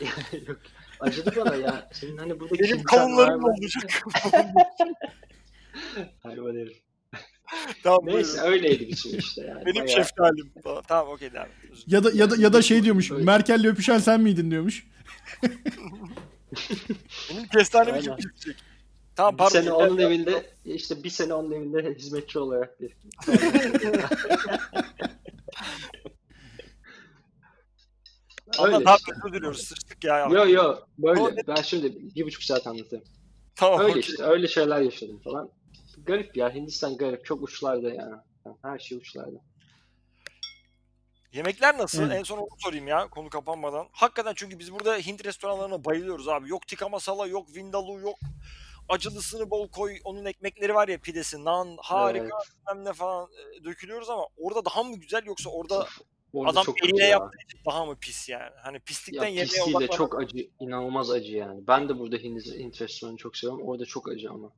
Yok. Acıdı bana ya. Senin hani burada
Benim kavunlarım olacak?
Hayvan herif.
Tamam
Neyse
buyurun.
öyleydi biçim işte yani.
Benim
Bayağı-
şeftalim. Tamam okey devam
Ya da ya da ya da şey diyormuş.
Öyle.
Merkel'le öpüşen sen miydin diyormuş.
Benim kestanemi kim kesecek? Tamam
Bir
pardon.
sene
yeter
onun
ya.
evinde işte bir sene onun evinde hizmetçi olarak bir. İşte.
yapıyorsun? Özür diliyoruz. Sıçtık ya.
Yo yo
Ama
böyle. Ben şimdi bir buçuk saat anlatayım.
Tamam
Öyle
okey.
işte öyle şeyler yaşadım falan. Garip ya Hindistan garip. Çok uçlarda yani. Her şey uçlarda.
Yemekler nasıl?
Evet.
En son onu sorayım ya konu kapanmadan. Hakikaten çünkü biz burada Hint restoranlarına bayılıyoruz abi. Yok tikka masala, yok vindaloo, yok acılısını bol koy. Onun ekmekleri var ya pidesi, nan, harika
Evet.
ne falan e, dökülüyoruz ama orada daha mı güzel yoksa orada
Orada
adam
ya.
yaptığı için daha mı pis yani? Hani
Ya
pislikten yemeğe
pisliği de
odaklanan
çok acı, inanılmaz acı yani. Ben de burada Hint, Hint restoranı çok seviyorum. Orada çok acı ama.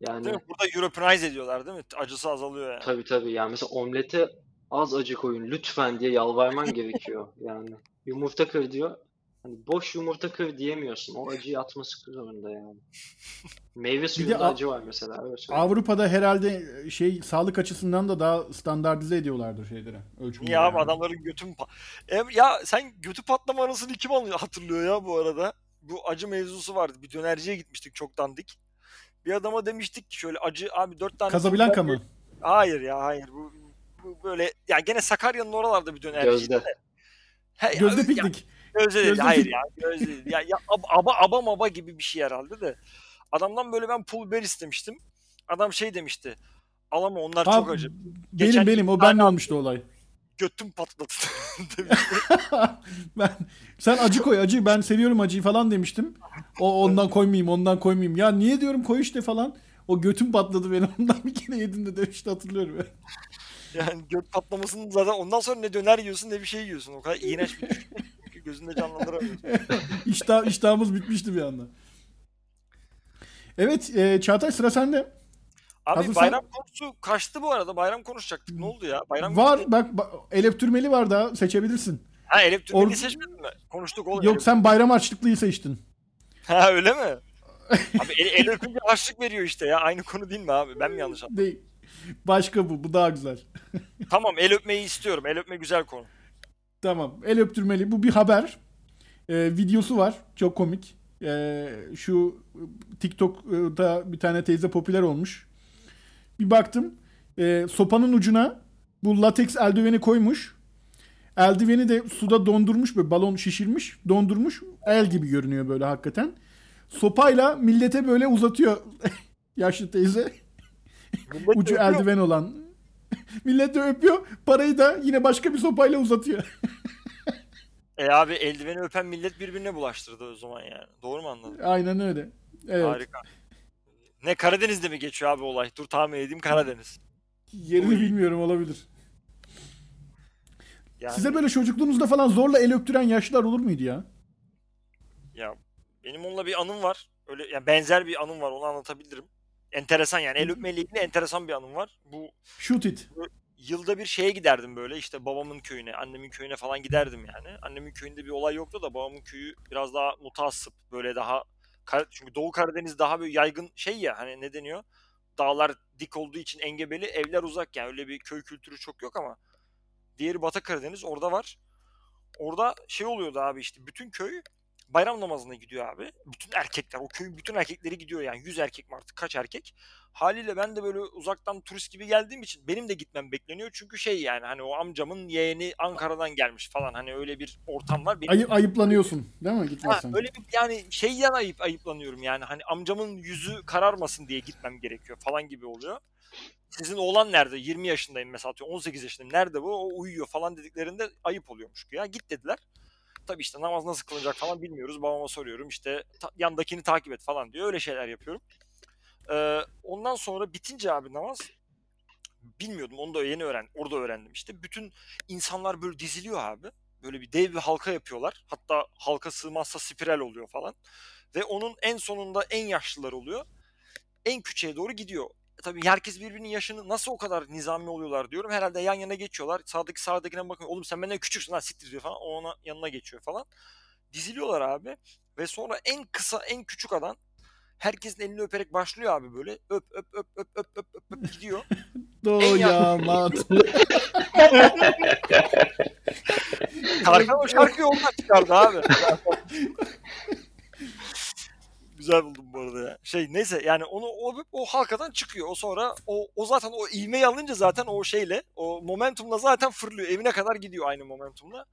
Yani
değil mi? Burada Europeanize ediyorlar değil mi? Acısı azalıyor yani.
tabii tabii yani mesela omlete az acı koyun lütfen diye yalvarman gerekiyor yani. Yumurta kır diyor. Hani boş yumurta kır diyemiyorsun. O acıyı atması zorunda yani. Meyve suyunda
a-
acı var mesela. Öyle söyleyeyim.
Avrupa'da herhalde şey sağlık açısından da daha standartize ediyorlardır şeyleri. Ölçümleri.
Abi
yani.
adamların götü mü pa- Em, ya sen götü patlama anısını kim hatırlıyor ya bu arada? Bu acı mevzusu vardı. Bir dönerciye gitmiştik çok dandik. Bir adama demiştik ki şöyle acı abi dört tane
Casablanca mı?
Hayır ya hayır bu, bu böyle ya gene Sakarya'nın oralarda bir dönerci.
Gözde.
He,
Gözde
ya,
piknik.
Gözde değil.
Gözde
Hayır ya. Gözde değil. Ya, ya ab- aba aba maba gibi bir şey herhalde de. Adamdan böyle ben pul biber istemiştim. Adam şey demişti. Al ama onlar
Ha,
çok acı.
Benim
Geçen
benim o benle olmuştu olay.
Götüm patladı demişti.
ben sen acı koy acı ben seviyorum acıyı falan demiştim. O ondan koymayayım ondan koymayayım. Ya niye diyorum koy işte falan. O götüm patladı benim ondan bir kere yedim de demişti hatırlıyorum.
Yani göt patlamasının zaten ondan sonra ne döner yiyorsun ne bir şey yiyorsun. O kadar iğrenç bir. Çünkü gözünde canlandıramıyorsun.
İştah, iştahımız bitmişti bir anda. Evet e, Çağatay sıra sende.
Abi
Hazırsan-
bayram konusu kaçtı bu arada. Bayram konuşacaktık. Ne oldu ya? Bayram
Var
gitti.
bak, bak el öptürmeli var daha seçebilirsin.
Ha elektrikli
Or-
seçmedin mi? Konuştuk oğlum.
Yok sen bayram harçlıklıyı seçtin.
Ha öyle mi? Abi el, el öpünce harçlık veriyor işte ya. Aynı konu değil mi abi? Ben mi yanlış anladım?
Değil. Başka bu. Bu daha güzel.
Tamam el öpmeyi istiyorum. El öpme güzel konu.
Tamam. El öptürmeli. Bu bir haber. Ee, videosu var. Çok komik. Ee, şu TikTok'ta bir tane teyze popüler olmuş. Bir baktım. Ee, sopanın ucuna bu lateks eldiveni koymuş. Eldiveni de suda dondurmuş böyle balon şişirmiş, dondurmuş. El gibi görünüyor böyle hakikaten. Sopayla millete böyle uzatıyor yaşlı teyze. Ucu
öpüyor.
eldiven olan. Millet de öpüyor. Parayı da yine başka bir sopayla uzatıyor.
E abi eldiveni öpen millet birbirine bulaştırdı o zaman yani. Doğru mu anladım?
Aynen öyle. Evet.
Harika. Ne Karadeniz'de mi geçiyor abi olay? Dur tahmin edeyim Karadeniz.
Yerini
Oy.
bilmiyorum olabilir.
Yani,
Size böyle çocukluğunuzda falan zorla el öptüren yaşlılar olur muydu ya?
ya benim onunla bir anım var. Öyle yani benzer bir anım var onu anlatabilirim. Enteresan yani el öpmeyle ilgili enteresan bir anım var. Bu
Shoot it.
yılda bir şeye giderdim böyle işte babamın köyüne, annemin köyüne falan giderdim yani. Annemin köyünde bir olay yoktu da babamın köyü biraz daha mutassıp böyle daha çünkü Doğu Karadeniz daha böyle yaygın şey ya hani ne deniyor? Dağlar dik olduğu için engebeli, evler uzak yani öyle bir köy kültürü çok yok ama diğeri Batı Karadeniz orada var. Orada şey oluyordu abi işte bütün köy bayram namazına gidiyor abi. Bütün erkekler, o köyün bütün erkekleri gidiyor yani. 100 erkek mi artık kaç erkek? Haliyle ben de böyle uzaktan turist gibi geldiğim için benim de gitmem bekleniyor. Çünkü şey yani hani o amcamın yeğeni Ankara'dan gelmiş falan hani öyle bir ortam var. Benim
Ayı, ayıplanıyorsun değil mi
Ha,
gitmezsen?
öyle bir yani şeyden ayıp ayıplanıyorum yani hani amcamın yüzü kararmasın diye gitmem gerekiyor falan gibi oluyor. Sizin oğlan nerede? 20 yaşındayım mesela atıyorum 18 yaşındayım. Nerede bu? O uyuyor falan dediklerinde ayıp oluyormuş ya. Git dediler. Tabii işte namaz nasıl kılınacak falan bilmiyoruz. Babama soruyorum işte ta- yandakini takip et falan diyor. Öyle şeyler yapıyorum. Ee, ondan sonra bitince abi namaz bilmiyordum onu da yeni öğren orada öğrendim işte. Bütün insanlar böyle diziliyor abi. Böyle bir dev bir halka yapıyorlar. Hatta halka sığmazsa spiral oluyor falan. Ve onun en sonunda en yaşlılar oluyor. En küçüğe doğru gidiyor. Tabii herkes birbirinin yaşını nasıl o kadar nizami oluyorlar diyorum. Herhalde yan yana geçiyorlar. Sağdaki sağdakine bakın. Oğlum sen benden küçüksün lan siktir diyor falan. O ona yanına geçiyor falan. Diziliyorlar abi. Ve sonra en kısa en küçük adam herkesin elini öperek başlıyor abi böyle. Öp öp öp öp öp öp öp, öp gidiyor.
Doyamat.
Tarkan o şarkıyı ondan çıkardı abi. Güzel buldum bu arada ya. Şey neyse yani onu o, o halkadan çıkıyor. O sonra o, o zaten o ivmeyi alınca zaten o şeyle o momentumla zaten fırlıyor. Evine kadar gidiyor aynı momentumla.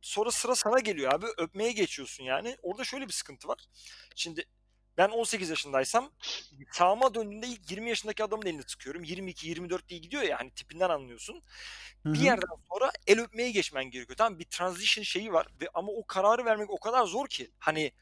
Sonra sıra sana geliyor abi. Öpmeye geçiyorsun yani. Orada şöyle bir sıkıntı var. Şimdi ben 18 yaşındaysam sağıma döndüğümde ilk 20 yaşındaki adamın elini sıkıyorum. 22-24 diye gidiyor ya hani tipinden anlıyorsun bir yerden sonra el öpmeye geçmen gerekiyor. Tamam bir transition şeyi var ve ama o kararı vermek o kadar zor ki hani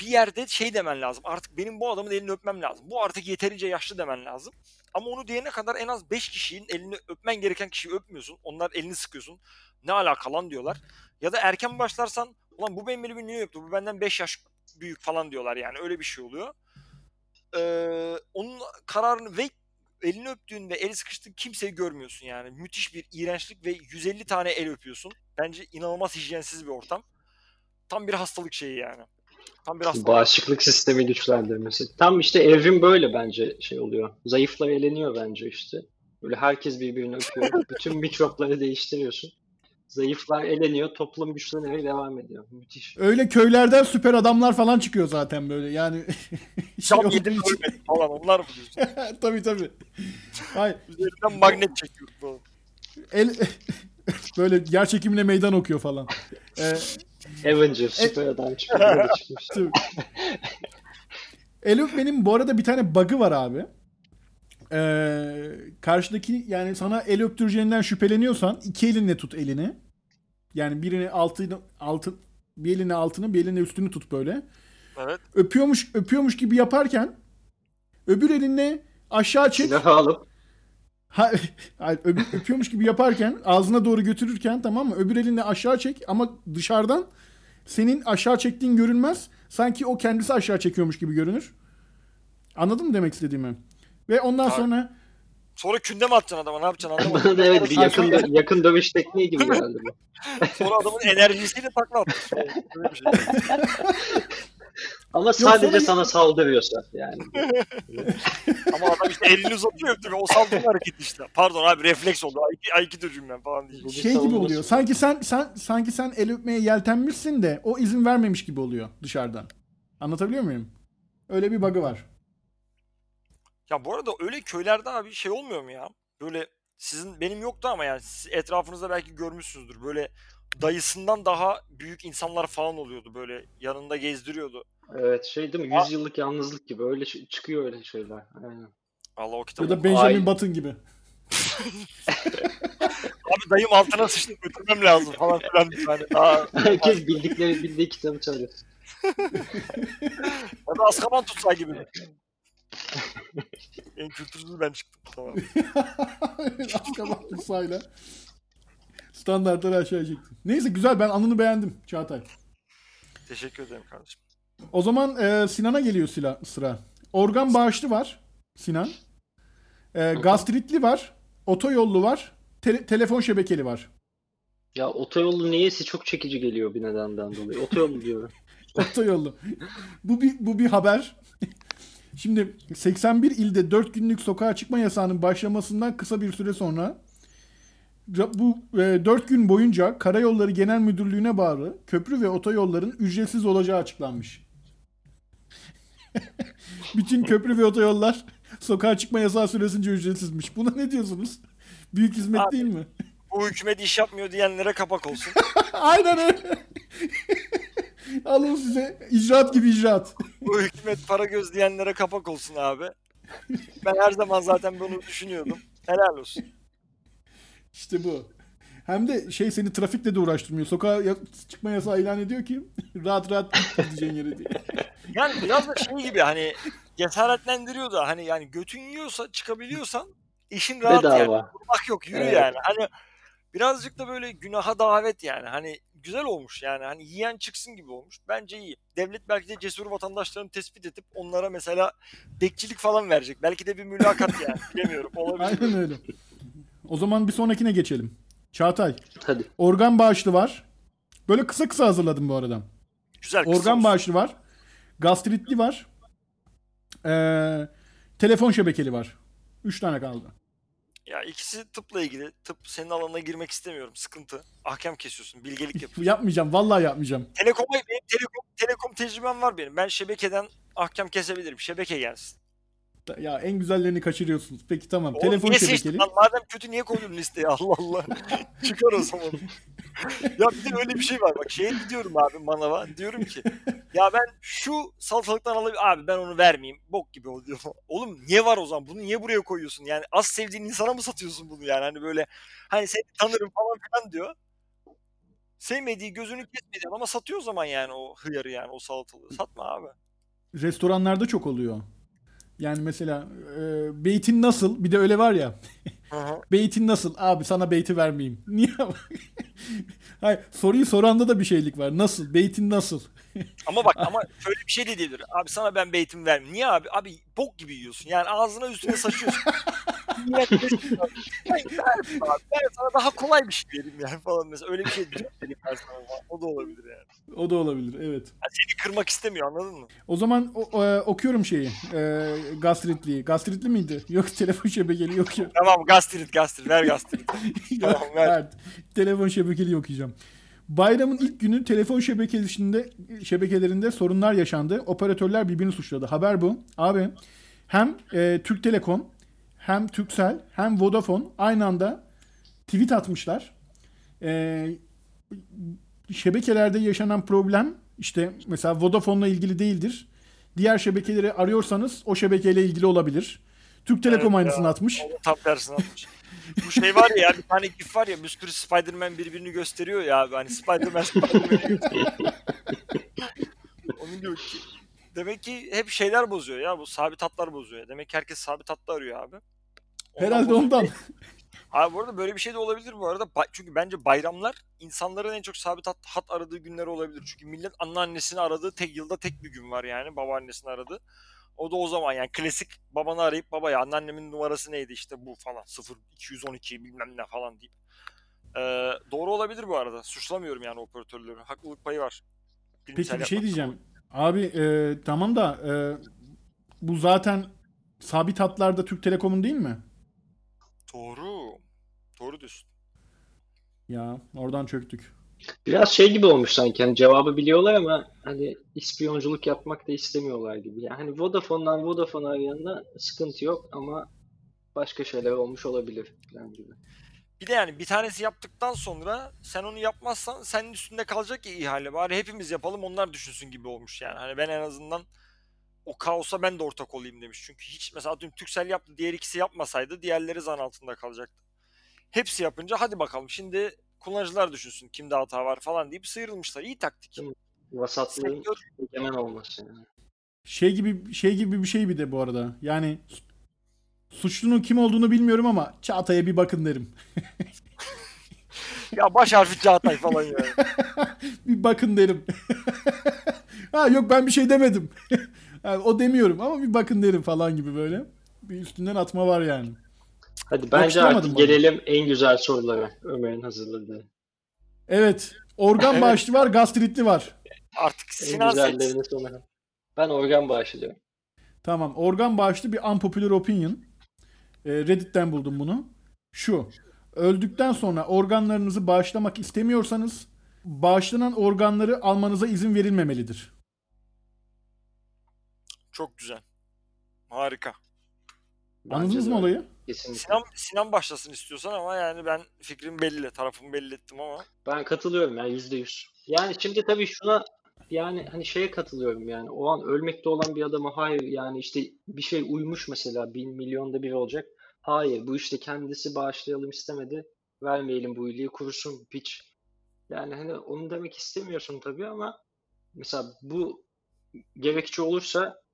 bir yerde şey demen lazım. Artık benim bu adamın elini öpmem lazım. Bu artık yeterince yaşlı demen lazım. Ama onu diyene kadar en az 5 kişinin elini öpmen gereken kişiyi öpmüyorsun. Onlar elini sıkıyorsun. Ne alaka lan diyorlar. Ya da erken başlarsan ulan bu benim elimi niye öptü? Bu benden 5 yaş büyük falan diyorlar yani. Öyle bir şey oluyor. Ee, onun kararını ve elini öptüğün ve eli sıkıştığın kimseyi görmüyorsun yani. Müthiş bir iğrençlik ve 150 tane el öpüyorsun. Bence inanılmaz hijyensiz bir ortam. Tam bir hastalık şeyi yani. Tam bir hastalık.
Bağışıklık sistemi güçlendirmesi. Tam işte evrim böyle bence şey oluyor. Zayıflar eleniyor bence işte. Böyle herkes birbirini öpüyor. Bütün mikropları değiştiriyorsun. Zayıflar eleniyor, toplum güçlenerek devam ediyor. Müthiş.
Öyle köylerden süper adamlar falan çıkıyor zaten böyle. Yani şey
Cam yedim ölmedim falan onlar mı diyorsun?
tabii tabii. Hayır,
Üzerinden magnet çekiyor
el böyle yer çekimine meydan okuyor falan. Ee,
Avenger, süper adam çıkmış.
Tabii. El öpmenin bu arada bir tane bug'ı var abi. Ee, karşıdaki yani sana el öptüreceğinden şüpheleniyorsan iki elinle tut elini. Yani birini altını altı bir elini altını bir elini üstünü tut böyle.
Evet.
Öpüyormuş öpüyormuş gibi yaparken öbür elinle aşağı çek.
Silahı alıp
Ha, öpüyormuş gibi yaparken ağzına doğru götürürken tamam mı? Öbür elinle aşağı çek ama dışarıdan senin aşağı çektiğin görünmez. Sanki o kendisi aşağı çekiyormuş gibi görünür. Anladın mı demek istediğimi? Ve ondan
Tabii.
sonra
Sonra künde mi atacaksın adama ne yapacaksın anlamadım.
Bana da evet bir yakın, yakın dövüş tekniği gibi geldi bu.
Sonra adamın enerjisiyle takla attı.
Ama sadece
sonra-
sana saldırıyorsa yani.
Ama adam işte elini uzatıyor öptü. O saldırı hareketi işte. Pardon abi refleks oldu. Aiki, Aikido'cuyum ben falan
bir
şey gibi oluyor. Sanki sen sen sanki sen el öpmeye yeltenmişsin de o izin vermemiş gibi oluyor dışarıdan. Anlatabiliyor muyum? Öyle bir bug'ı var.
Ya bu arada öyle köylerde abi şey olmuyor mu ya? Böyle sizin benim yoktu ama yani siz etrafınızda belki görmüşsünüzdür. Böyle dayısından daha büyük insanlar falan oluyordu böyle yanında gezdiriyordu.
Evet şey değil mi? 100 yıllık yalnızlık gibi öyle şey- çıkıyor öyle şeyler. Aynen.
Allah o
Ya
kitabı.
da Benjamin
Ay.
Button gibi.
Abi dayım altına sıçtı götürmem lazım falan filan bir tane. Daha,
Herkes bildikleri bildiği kitabı çalıyor.
ya da Azkaban tutsağı gibi. en kültürsüz ben çıktım. Tamam.
Azkaban tutsağıyla. Standartları aşağı çektim. Neyse güzel ben anını beğendim Çağatay.
Teşekkür ederim kardeşim.
O zaman e, Sinan'a geliyor sila, sıra. Organ bağışlı var Sinan. E, gastritli var. Otoyollu var. te- telefon şebekeli var.
Ya otoyolu niyeyse çok çekici geliyor bir nedenden dolayı. Otoyolu diyorum.
Otoyollu. bu bir bu bir haber. Şimdi 81 ilde 4 günlük sokağa çıkma yasağının başlamasından kısa bir süre sonra bu 4 gün boyunca Karayolları Genel Müdürlüğü'ne bağlı köprü ve otoyolların ücretsiz olacağı açıklanmış. Bütün köprü ve otoyollar sokağa çıkma yasağı süresince ücretsizmiş. Buna ne diyorsunuz? Büyük hizmet
Abi.
değil mi?
Bu hükümet iş yapmıyor diyenlere kapak olsun.
Aynen öyle. Alın size icraat gibi icraat.
Bu hükümet para göz diyenlere kapak olsun abi. Ben her zaman zaten bunu düşünüyordum. Helal olsun.
İşte bu. Hem de şey seni trafikle de uğraştırmıyor. Sokağa çıkma yasağı ilan ediyor ki rahat rahat gideceğin yere diye.
Yani biraz da şey gibi hani cesaretlendiriyor da hani yani götün yiyorsa çıkabiliyorsan işin rahat yani.
Bedava.
Durmak yok yürü
Evet.
yani. Hani birazcık da böyle günaha davet yani. Hani güzel olmuş yani. Hani yiyen çıksın gibi olmuş. Bence iyi. Devlet belki de cesur vatandaşlarını tespit edip onlara mesela bekçilik falan verecek. Belki de bir mülakat yani. Bilemiyorum. Olabilir.
Aynen öyle. O zaman bir sonrakine geçelim. Çağatay.
Hadi.
Organ bağışlı var. Böyle kısa kısa hazırladım bu arada.
Güzel. kısa
Organ
olsun.
bağışlı var. Gastritli var. Ee, telefon şebekeli var. Üç tane kaldı.
Ya ikisi tıpla ilgili. Tıp senin alanına girmek istemiyorum. Sıkıntı. Ahkam kesiyorsun. Bilgelik yapıyorsun.
Yapmayacağım. Vallahi yapmayacağım.
Telekom'a benim telekom, telekom tecrübem var benim. Ben şebekeden ahkam kesebilirim. Şebeke gelsin.
Ya en güzellerini kaçırıyorsunuz. Peki tamam.
Oğlum
telefon
niye
şebekeli.
seçtin? Madem kötü niye koydun listeye? Allah Allah. Çıkar o zaman. ya bir de öyle bir şey var. Bak şeye gidiyorum abi manava. Diyorum ki ya ben şu salatalıktan alabilirim. Abi ben onu vermeyeyim. Bok gibi oluyor. Oğlum niye var o zaman? Bunu niye buraya koyuyorsun? Yani az sevdiğin insana mı satıyorsun bunu yani? Hani böyle hani seni tanırım falan filan diyor. Sevmediği gözünü kesmediği ama satıyor o zaman yani o hıyarı yani o salatalığı. Satma abi.
Restoranlarda çok oluyor. Yani mesela e, beytin nasıl? Bir de öyle var ya. Beytin nasıl? Abi sana beyti vermeyeyim. Niye? Hayır, soruyu soranda da bir şeylik var. Nasıl? Beytin nasıl?
Ama bak ama şöyle bir şey de diyebilir. Abi sana ben beytimi vermeyeyim. Niye abi? Abi bok gibi yiyorsun. Yani ağzına üstüne saçıyorsun. Millet ya, "Ben. Ben sana daha kolay bir şey vereyim yani falan mesela. Öyle bir şey diyor ben sana. O da olabilir yani.
O da olabilir. Evet.
Yani seni kırmak istemiyor anladın mı?
O zaman o- e, okuyorum şeyi. E, gastritliyi. Gastritli miydi? Yok telefon şebekeli yok ya.
Tamam gastrit gastrit ver gastrit. Tamam, ver.
Evet. Telefon şebekeli okuyacağım. Bayramın ilk günü telefon şebekelerinde şebekelerinde sorunlar yaşandı. Operatörler birbirini suçladı. Haber bu. Abi hem e, Türk Telekom hem Turkcell hem Vodafone aynı anda tweet atmışlar. E, şebekelerde yaşanan problem işte mesela Vodafone'la ilgili değildir. Diğer şebekeleri arıyorsanız o şebekeyle ilgili olabilir. Türk Telekom
Evet
aynısını
ya.
atmış.
Tam tersini atmış. Bu şey var ya bir tane gif var ya bir sürü Spider-Man birbirini gösteriyor ya. Hani Spider-Man. Onun gibi ki- Demek ki hep şeyler bozuyor ya bu sabit hatlar bozuyor. Demek ki herkes sabit hattı arıyor abi.
Herhalde ondan.
Abi bu arada böyle bir şey de olabilir bu arada. Ba- Çünkü bence bayramlar insanların en çok sabit hat, hat aradığı günler olabilir. Çünkü millet anneannesini aradığı tek yılda tek bir gün var yani babaannesini aradığı. O da o zaman yani klasik babanı arayıp baba ya anneannemin numarası neydi işte bu falan 0 212 bilmem ne falan deyip. Ee, doğru olabilir bu arada. Suçlamıyorum yani operatörleri. Haklılık payı var.
Peki bir şey diyeceğim. Abi e, tamam da e, bu zaten sabit hatlarda Türk Telekom'un değil mi?
Doğru. Doğru diyorsun.
Ya oradan çöktük.
Biraz şey gibi olmuş sanki hani cevabı biliyorlar ama hani ispiyonculuk yapmak da istemiyorlar gibi. Yani hani Vodafone'dan Vodafone arayanına sıkıntı yok ama başka şeyler olmuş olabilir falan gibi.
Bir de yani bir tanesi yaptıktan sonra sen onu yapmazsan senin üstünde kalacak ya ihale. Bari hepimiz yapalım onlar düşünsün gibi olmuş yani. Hani ben en azından o kaosa ben de ortak olayım demiş. Çünkü hiç mesela atıyorum Türksel yaptı diğer ikisi yapmasaydı diğerleri zan altında kalacaktı. Hepsi yapınca hadi bakalım şimdi kullanıcılar düşünsün kimde hata var falan deyip sıyrılmışlar. İyi taktik.
Vasatlığın
Sektör
egemen olması yani.
Şey gibi şey gibi bir şey bir de bu arada. Yani su- suçlunun kim olduğunu bilmiyorum ama Çağatay'a bir bakın derim.
ya baş harfi Çağatay falan ya.
bir bakın derim. ha yok ben bir şey demedim. Yani o demiyorum ama bir bakın derim falan gibi böyle. Bir üstünden atma var yani.
Hadi bence artık
bana.
gelelim en güzel sorulara Ömer'in hazırladığı.
Evet. Organ bağışlı var, gastritli var.
Artık
En
Sinan seç.
Ben organ bağışlıyorum.
Tamam. Organ bağışlı bir unpopular opinion. Ee, Reddit'ten buldum bunu. Şu. Öldükten sonra organlarınızı bağışlamak istemiyorsanız bağışlanan organları almanıza izin verilmemelidir.
Çok güzel. Harika.
Anladınız mı olayı?
Kesinlikle.
Sinan, Sinan başlasın istiyorsan ama yani ben fikrim belli. Tarafımı belli ettim ama.
Ben katılıyorum ya yüzde yüz. Yani şimdi tabii şuna yani hani şeye katılıyorum yani o an ölmekte olan bir adama hayır yani işte bir şey uymuş mesela bin milyonda bir olacak. Hayır bu işte kendisi bağışlayalım istemedi. Vermeyelim bu iyiliği kurusun piç. Yani hani onu demek istemiyorsun tabii ama mesela bu gerekçe olursa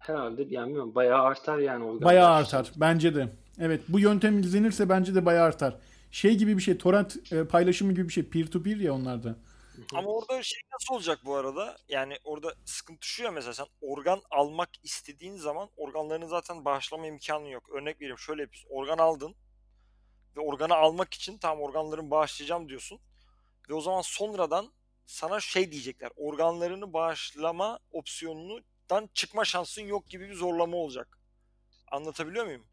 herhalde yani bilmiyorum bayağı artar yani organ
Bayağı artar. Bence de. Evet bu yöntem izlenirse bence de bayağı artar. Şey gibi bir şey, torrent e, paylaşımı gibi bir şey. Peer to peer ya onlarda.
Ama orada şey nasıl olacak bu arada? Yani orada sıkıntı şu ya mesela sen organ almak istediğin zaman organlarını zaten bağışlama imkanı yok. Örnek vereyim şöyle yapıyorsun. Organ aldın ve organı almak için tam organlarını bağışlayacağım diyorsun. Ve o zaman sonradan sana şey diyecekler. Organlarını bağışlama opsiyonundan çıkma şansın yok gibi bir zorlama olacak. Anlatabiliyor muyum?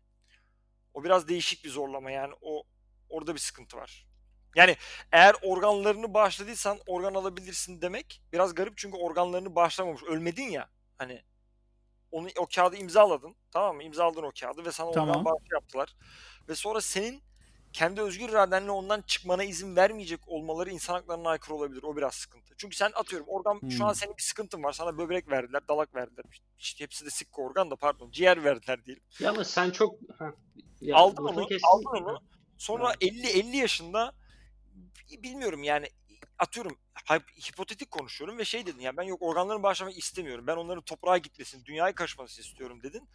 O biraz değişik bir zorlama yani o orada bir sıkıntı var. Yani eğer organlarını bağışladıysan organ alabilirsin demek biraz garip çünkü organlarını bağışlamamış. Ölmedin ya hani onu o kağıdı imzaladın tamam mı? İmzaladın o kağıdı ve sana
Tamam.
organ bağışı yaptılar. Ve sonra senin kendi özgür iradenle ondan çıkmana izin vermeyecek olmaları insan haklarına aykırı olabilir. O biraz sıkıntı. Çünkü sen atıyorum organ şu an
Hmm.
senin bir sıkıntın var. Sana böbrek verdiler, dalak verdiler. İşte hepsi de sikko organ da pardon. Ciğer verdiler diyelim.
Ya ama sen çok ha, ya
aldın onu, aldın onu. Sonra
Evet.
50 50 yaşında bilmiyorum yani atıyorum hip- hipotetik konuşuyorum ve şey dedin ya ben yok organlarını bağışlamak istemiyorum. Ben onların toprağa gitmesini, dünyaya karışmasını istiyorum dedin.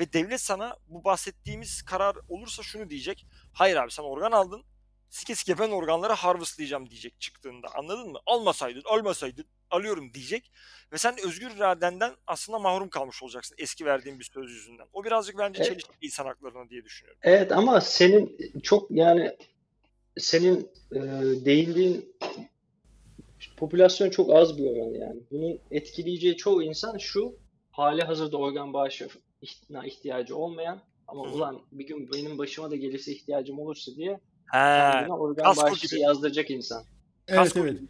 Ve devlet sana bu bahsettiğimiz karar olursa şunu diyecek. Hayır abi sen organ aldın. Sike sike ben organları harvestlayacağım diyecek çıktığında. Anladın mı? Almasaydın, almasaydın alıyorum diyecek. Ve sen özgür iradenden aslında mahrum kalmış olacaksın eski verdiğin bir söz yüzünden. O birazcık bence
Evet.
çelişki insan haklarına diye düşünüyorum.
Evet ama senin çok yani senin e, değindiğin popülasyon çok az bir oran yani. Bunun etkileyeceği çoğu insan şu hali hazırda organ bağışına ihtiyacı olmayan ama ulan bir gün benim başıma da gelirse ihtiyacım olursa diye
He,
kendine organ
kasko
bağışçısı
gibi.
yazdıracak insan.
Evet
Kasko
evet.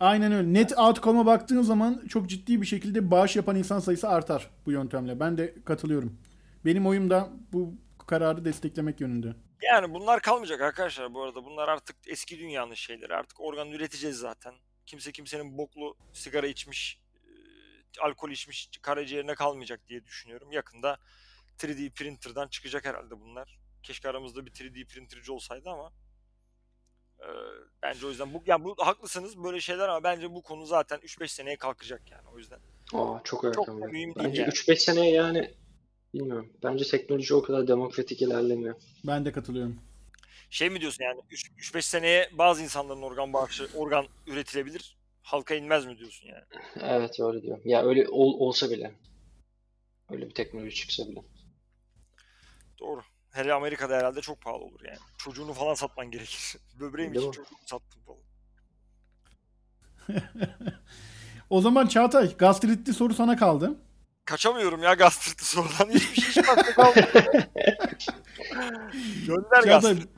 Aynen öyle. Net outcome'a baktığın zaman çok ciddi bir şekilde bağış yapan insan sayısı artar bu yöntemle. Ben de katılıyorum. Benim oyum da bu kararı desteklemek yönünde.
Yani bunlar kalmayacak arkadaşlar bu arada. Bunlar artık eski dünyanın şeyleri. Artık organ üreteceğiz zaten. Kimse kimsenin boklu sigara içmiş, alkol içmiş karaciğerine kalmayacak diye düşünüyorum. Yakında 3D printer'dan çıkacak herhalde bunlar. Keşke aramızda bir 3D printerci olsaydı ama e, bence o yüzden bu yani bu haklısınız böyle şeyler ama bence bu konu zaten 3-5 seneye kalkacak yani o yüzden.
Aa, çok erken.
Çok mühim
Bence
yani.
3-5 seneye yani bilmiyorum. Bence teknoloji o kadar demokratik ilerlemiyor.
Ben de katılıyorum.
Şey mi diyorsun yani 3-5 seneye bazı insanların organ bağışı, organ üretilebilir. Halka inmez mi diyorsun yani?
Evet öyle diyorum. Ya öyle ol- olsa bile. Öyle bir teknoloji çıksa bile.
Doğru. Hele Amerika'da herhalde çok pahalı olur yani. Çocuğunu falan satman gerekir. Böbreğim
Değil
için
mi?
çocuğumu sattım falan.
O zaman Çağatay gastritli soru sana kaldı.
Kaçamıyorum ya gastritli sorudan. Hiçbir şey aklı kalmadı. Gönder
Çağatay
gastrit.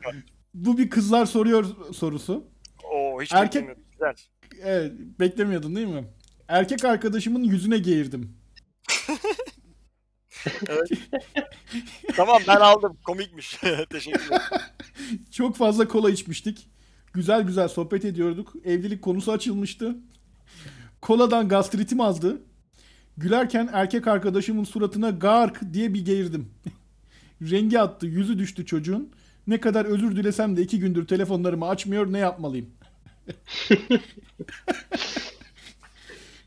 bu bir kızlar soruyor sorusu.
Oo hiç
Erkek-
beklemiyordum. Güzel.
Evet, beklemiyordun değil mi? Erkek arkadaşımın yüzüne geğirdim.
Tamam ben aldım. Komikmiş. Teşekkür ederim.
Çok fazla kola içmiştik. Güzel güzel sohbet ediyorduk. Evlilik konusu açılmıştı. Koladan gastritim azdı. Gülerken erkek arkadaşımın suratına gark diye bir geğirdim. Rengi attı, yüzü düştü çocuğun. Ne kadar özür dilesem de iki gündür telefonlarımı açmıyor, ne yapmalıyım?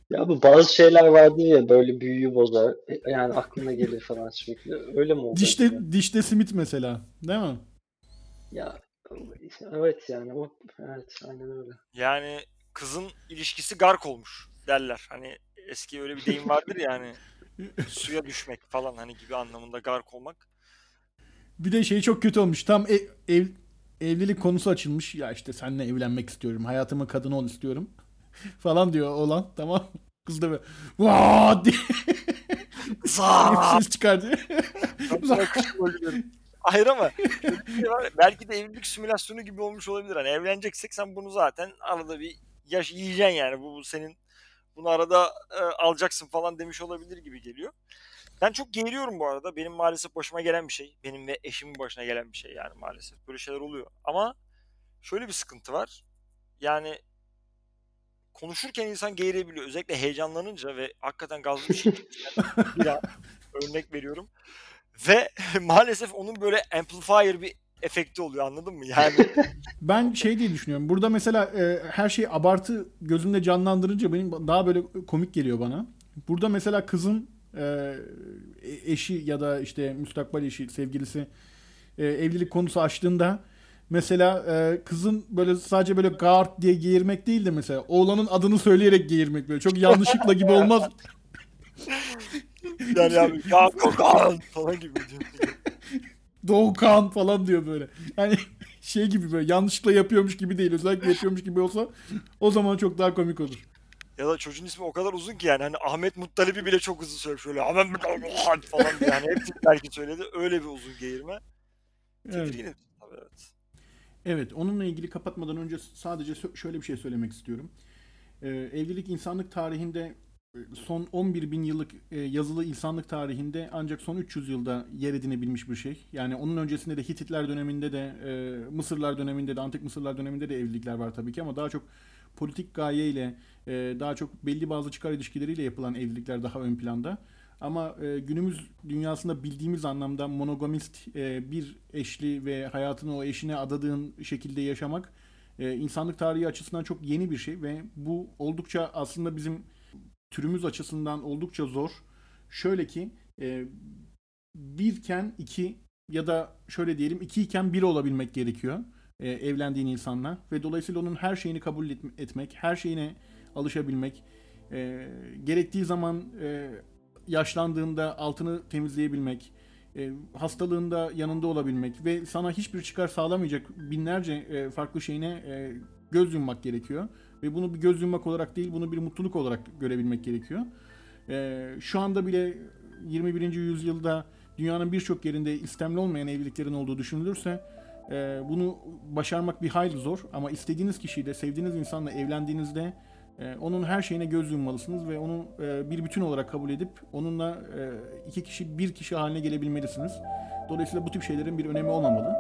Ya bu bazı şeyler vardı ya böyle büyüyü bozar. E, Yani aklına gelir falan sürekli. Öyle mi oldu?
Dişte,
acaba?
dişte simit mesela. Değil mi?
Ya evet yani o evet aynen öyle.
Yani kızın ilişkisi gark olmuş derler. Hani eski öyle bir deyim vardır ya hani suya düşmek falan hani gibi anlamında gark olmak.
Bir de şey çok kötü olmuş. Tam ev, ev- evlilik konusu açılmış. Ya işte seninle evlenmek istiyorum. Hayatımın kadını ol istiyorum. falan diyor oğlan. Tamam. Kız da böyle "Vaa!" diye ses çıkardı.
Hayır ama şey var. belki de evlilik simülasyonu gibi olmuş olabilir. Hani evleneceksek sen bunu zaten arada bir yaş yiyeceksin yani. Bu, bu senin bunu arada e, alacaksın falan demiş olabilir gibi geliyor. Ben çok geğiriyorum bu arada. Benim maalesef başıma gelen bir şey. Benim ve eşimin başına gelen bir şey yani maalesef. Böyle şeyler oluyor. Ama şöyle bir sıkıntı var. Yani konuşurken insan geğirebiliyor. Özellikle heyecanlanınca ve hakikaten gazlı bir şey. bir an örnek veriyorum. Ve maalesef onun böyle amplifier bir efekti oluyor anladın mı? Yani
Ben şey diye düşünüyorum. Burada mesela e, her şeyi abartı gözümde canlandırınca benim daha böyle komik geliyor bana. Burada mesela kızın e, eşi ya da işte müstakbel eşi, sevgilisi e, evlilik konusu açtığında mesela e, kızın böyle sadece böyle guard diye geğirmek değil de mesela oğlanın adını söyleyerek geğirmek böyle çok yanlışlıkla gibi olmaz.
yani abi ya kokan falan gibi diyor.
Doğukan falan diyor böyle. Yani şey gibi böyle yanlışlıkla yapıyormuş gibi değil. Özellikle yapıyormuş gibi olsa o zaman çok daha komik olur.
Ya da çocuğun ismi o kadar uzun ki yani hani Ahmet Muttalip'i bile çok hızlı söylüyor şöyle Ahmet Muttalip falan yani hepsini belki söyledi öyle bir uzun geğirme.
Evet.
Tedirgin edici tabii evet.
Evet, onunla ilgili kapatmadan önce sadece şöyle bir şey söylemek istiyorum. Ee, evlilik insanlık tarihinde son 11 bin yıllık e, yazılı insanlık tarihinde ancak son 300 yılda yer edinebilmiş bir şey. Yani onun öncesinde de Hititler döneminde de e, Mısırlar döneminde de Antik Mısırlar döneminde de evlilikler var tabii ki ama daha çok politik gayeyle e, daha çok belli bazı çıkar ilişkileriyle yapılan evlilikler daha ön planda. Ama e, günümüz dünyasında bildiğimiz anlamda monogamist e, bir eşli ve hayatını o eşine adadığın şekilde yaşamak e, insanlık tarihi açısından çok yeni bir şey ve bu oldukça aslında bizim türümüz açısından oldukça zor. Şöyle ki e, birken iki ya da şöyle diyelim iki iken bir olabilmek gerekiyor e, evlendiğin insanla ve dolayısıyla onun her şeyini kabul et- etmek, her şeyine alışabilmek, e, gerektiği zaman e, yaşlandığında altını temizleyebilmek, e, hastalığında yanında olabilmek ve sana hiçbir çıkar sağlamayacak binlerce e, farklı şeyine e, göz yummak gerekiyor. Ve bunu bir göz yummak olarak değil, bunu bir mutluluk olarak görebilmek gerekiyor. E, şu anda bile 21. yüzyılda dünyanın birçok yerinde istemli olmayan evliliklerin olduğu düşünülürse e, bunu başarmak bir hayli zor. Ama istediğiniz kişiyle, sevdiğiniz insanla evlendiğinizde e, onun her şeyine göz yummalısınız ve onu e, bir bütün olarak kabul edip onunla e, iki kişi bir kişi haline gelebilmelisiniz. Dolayısıyla bu tip şeylerin bir önemi olmamalı.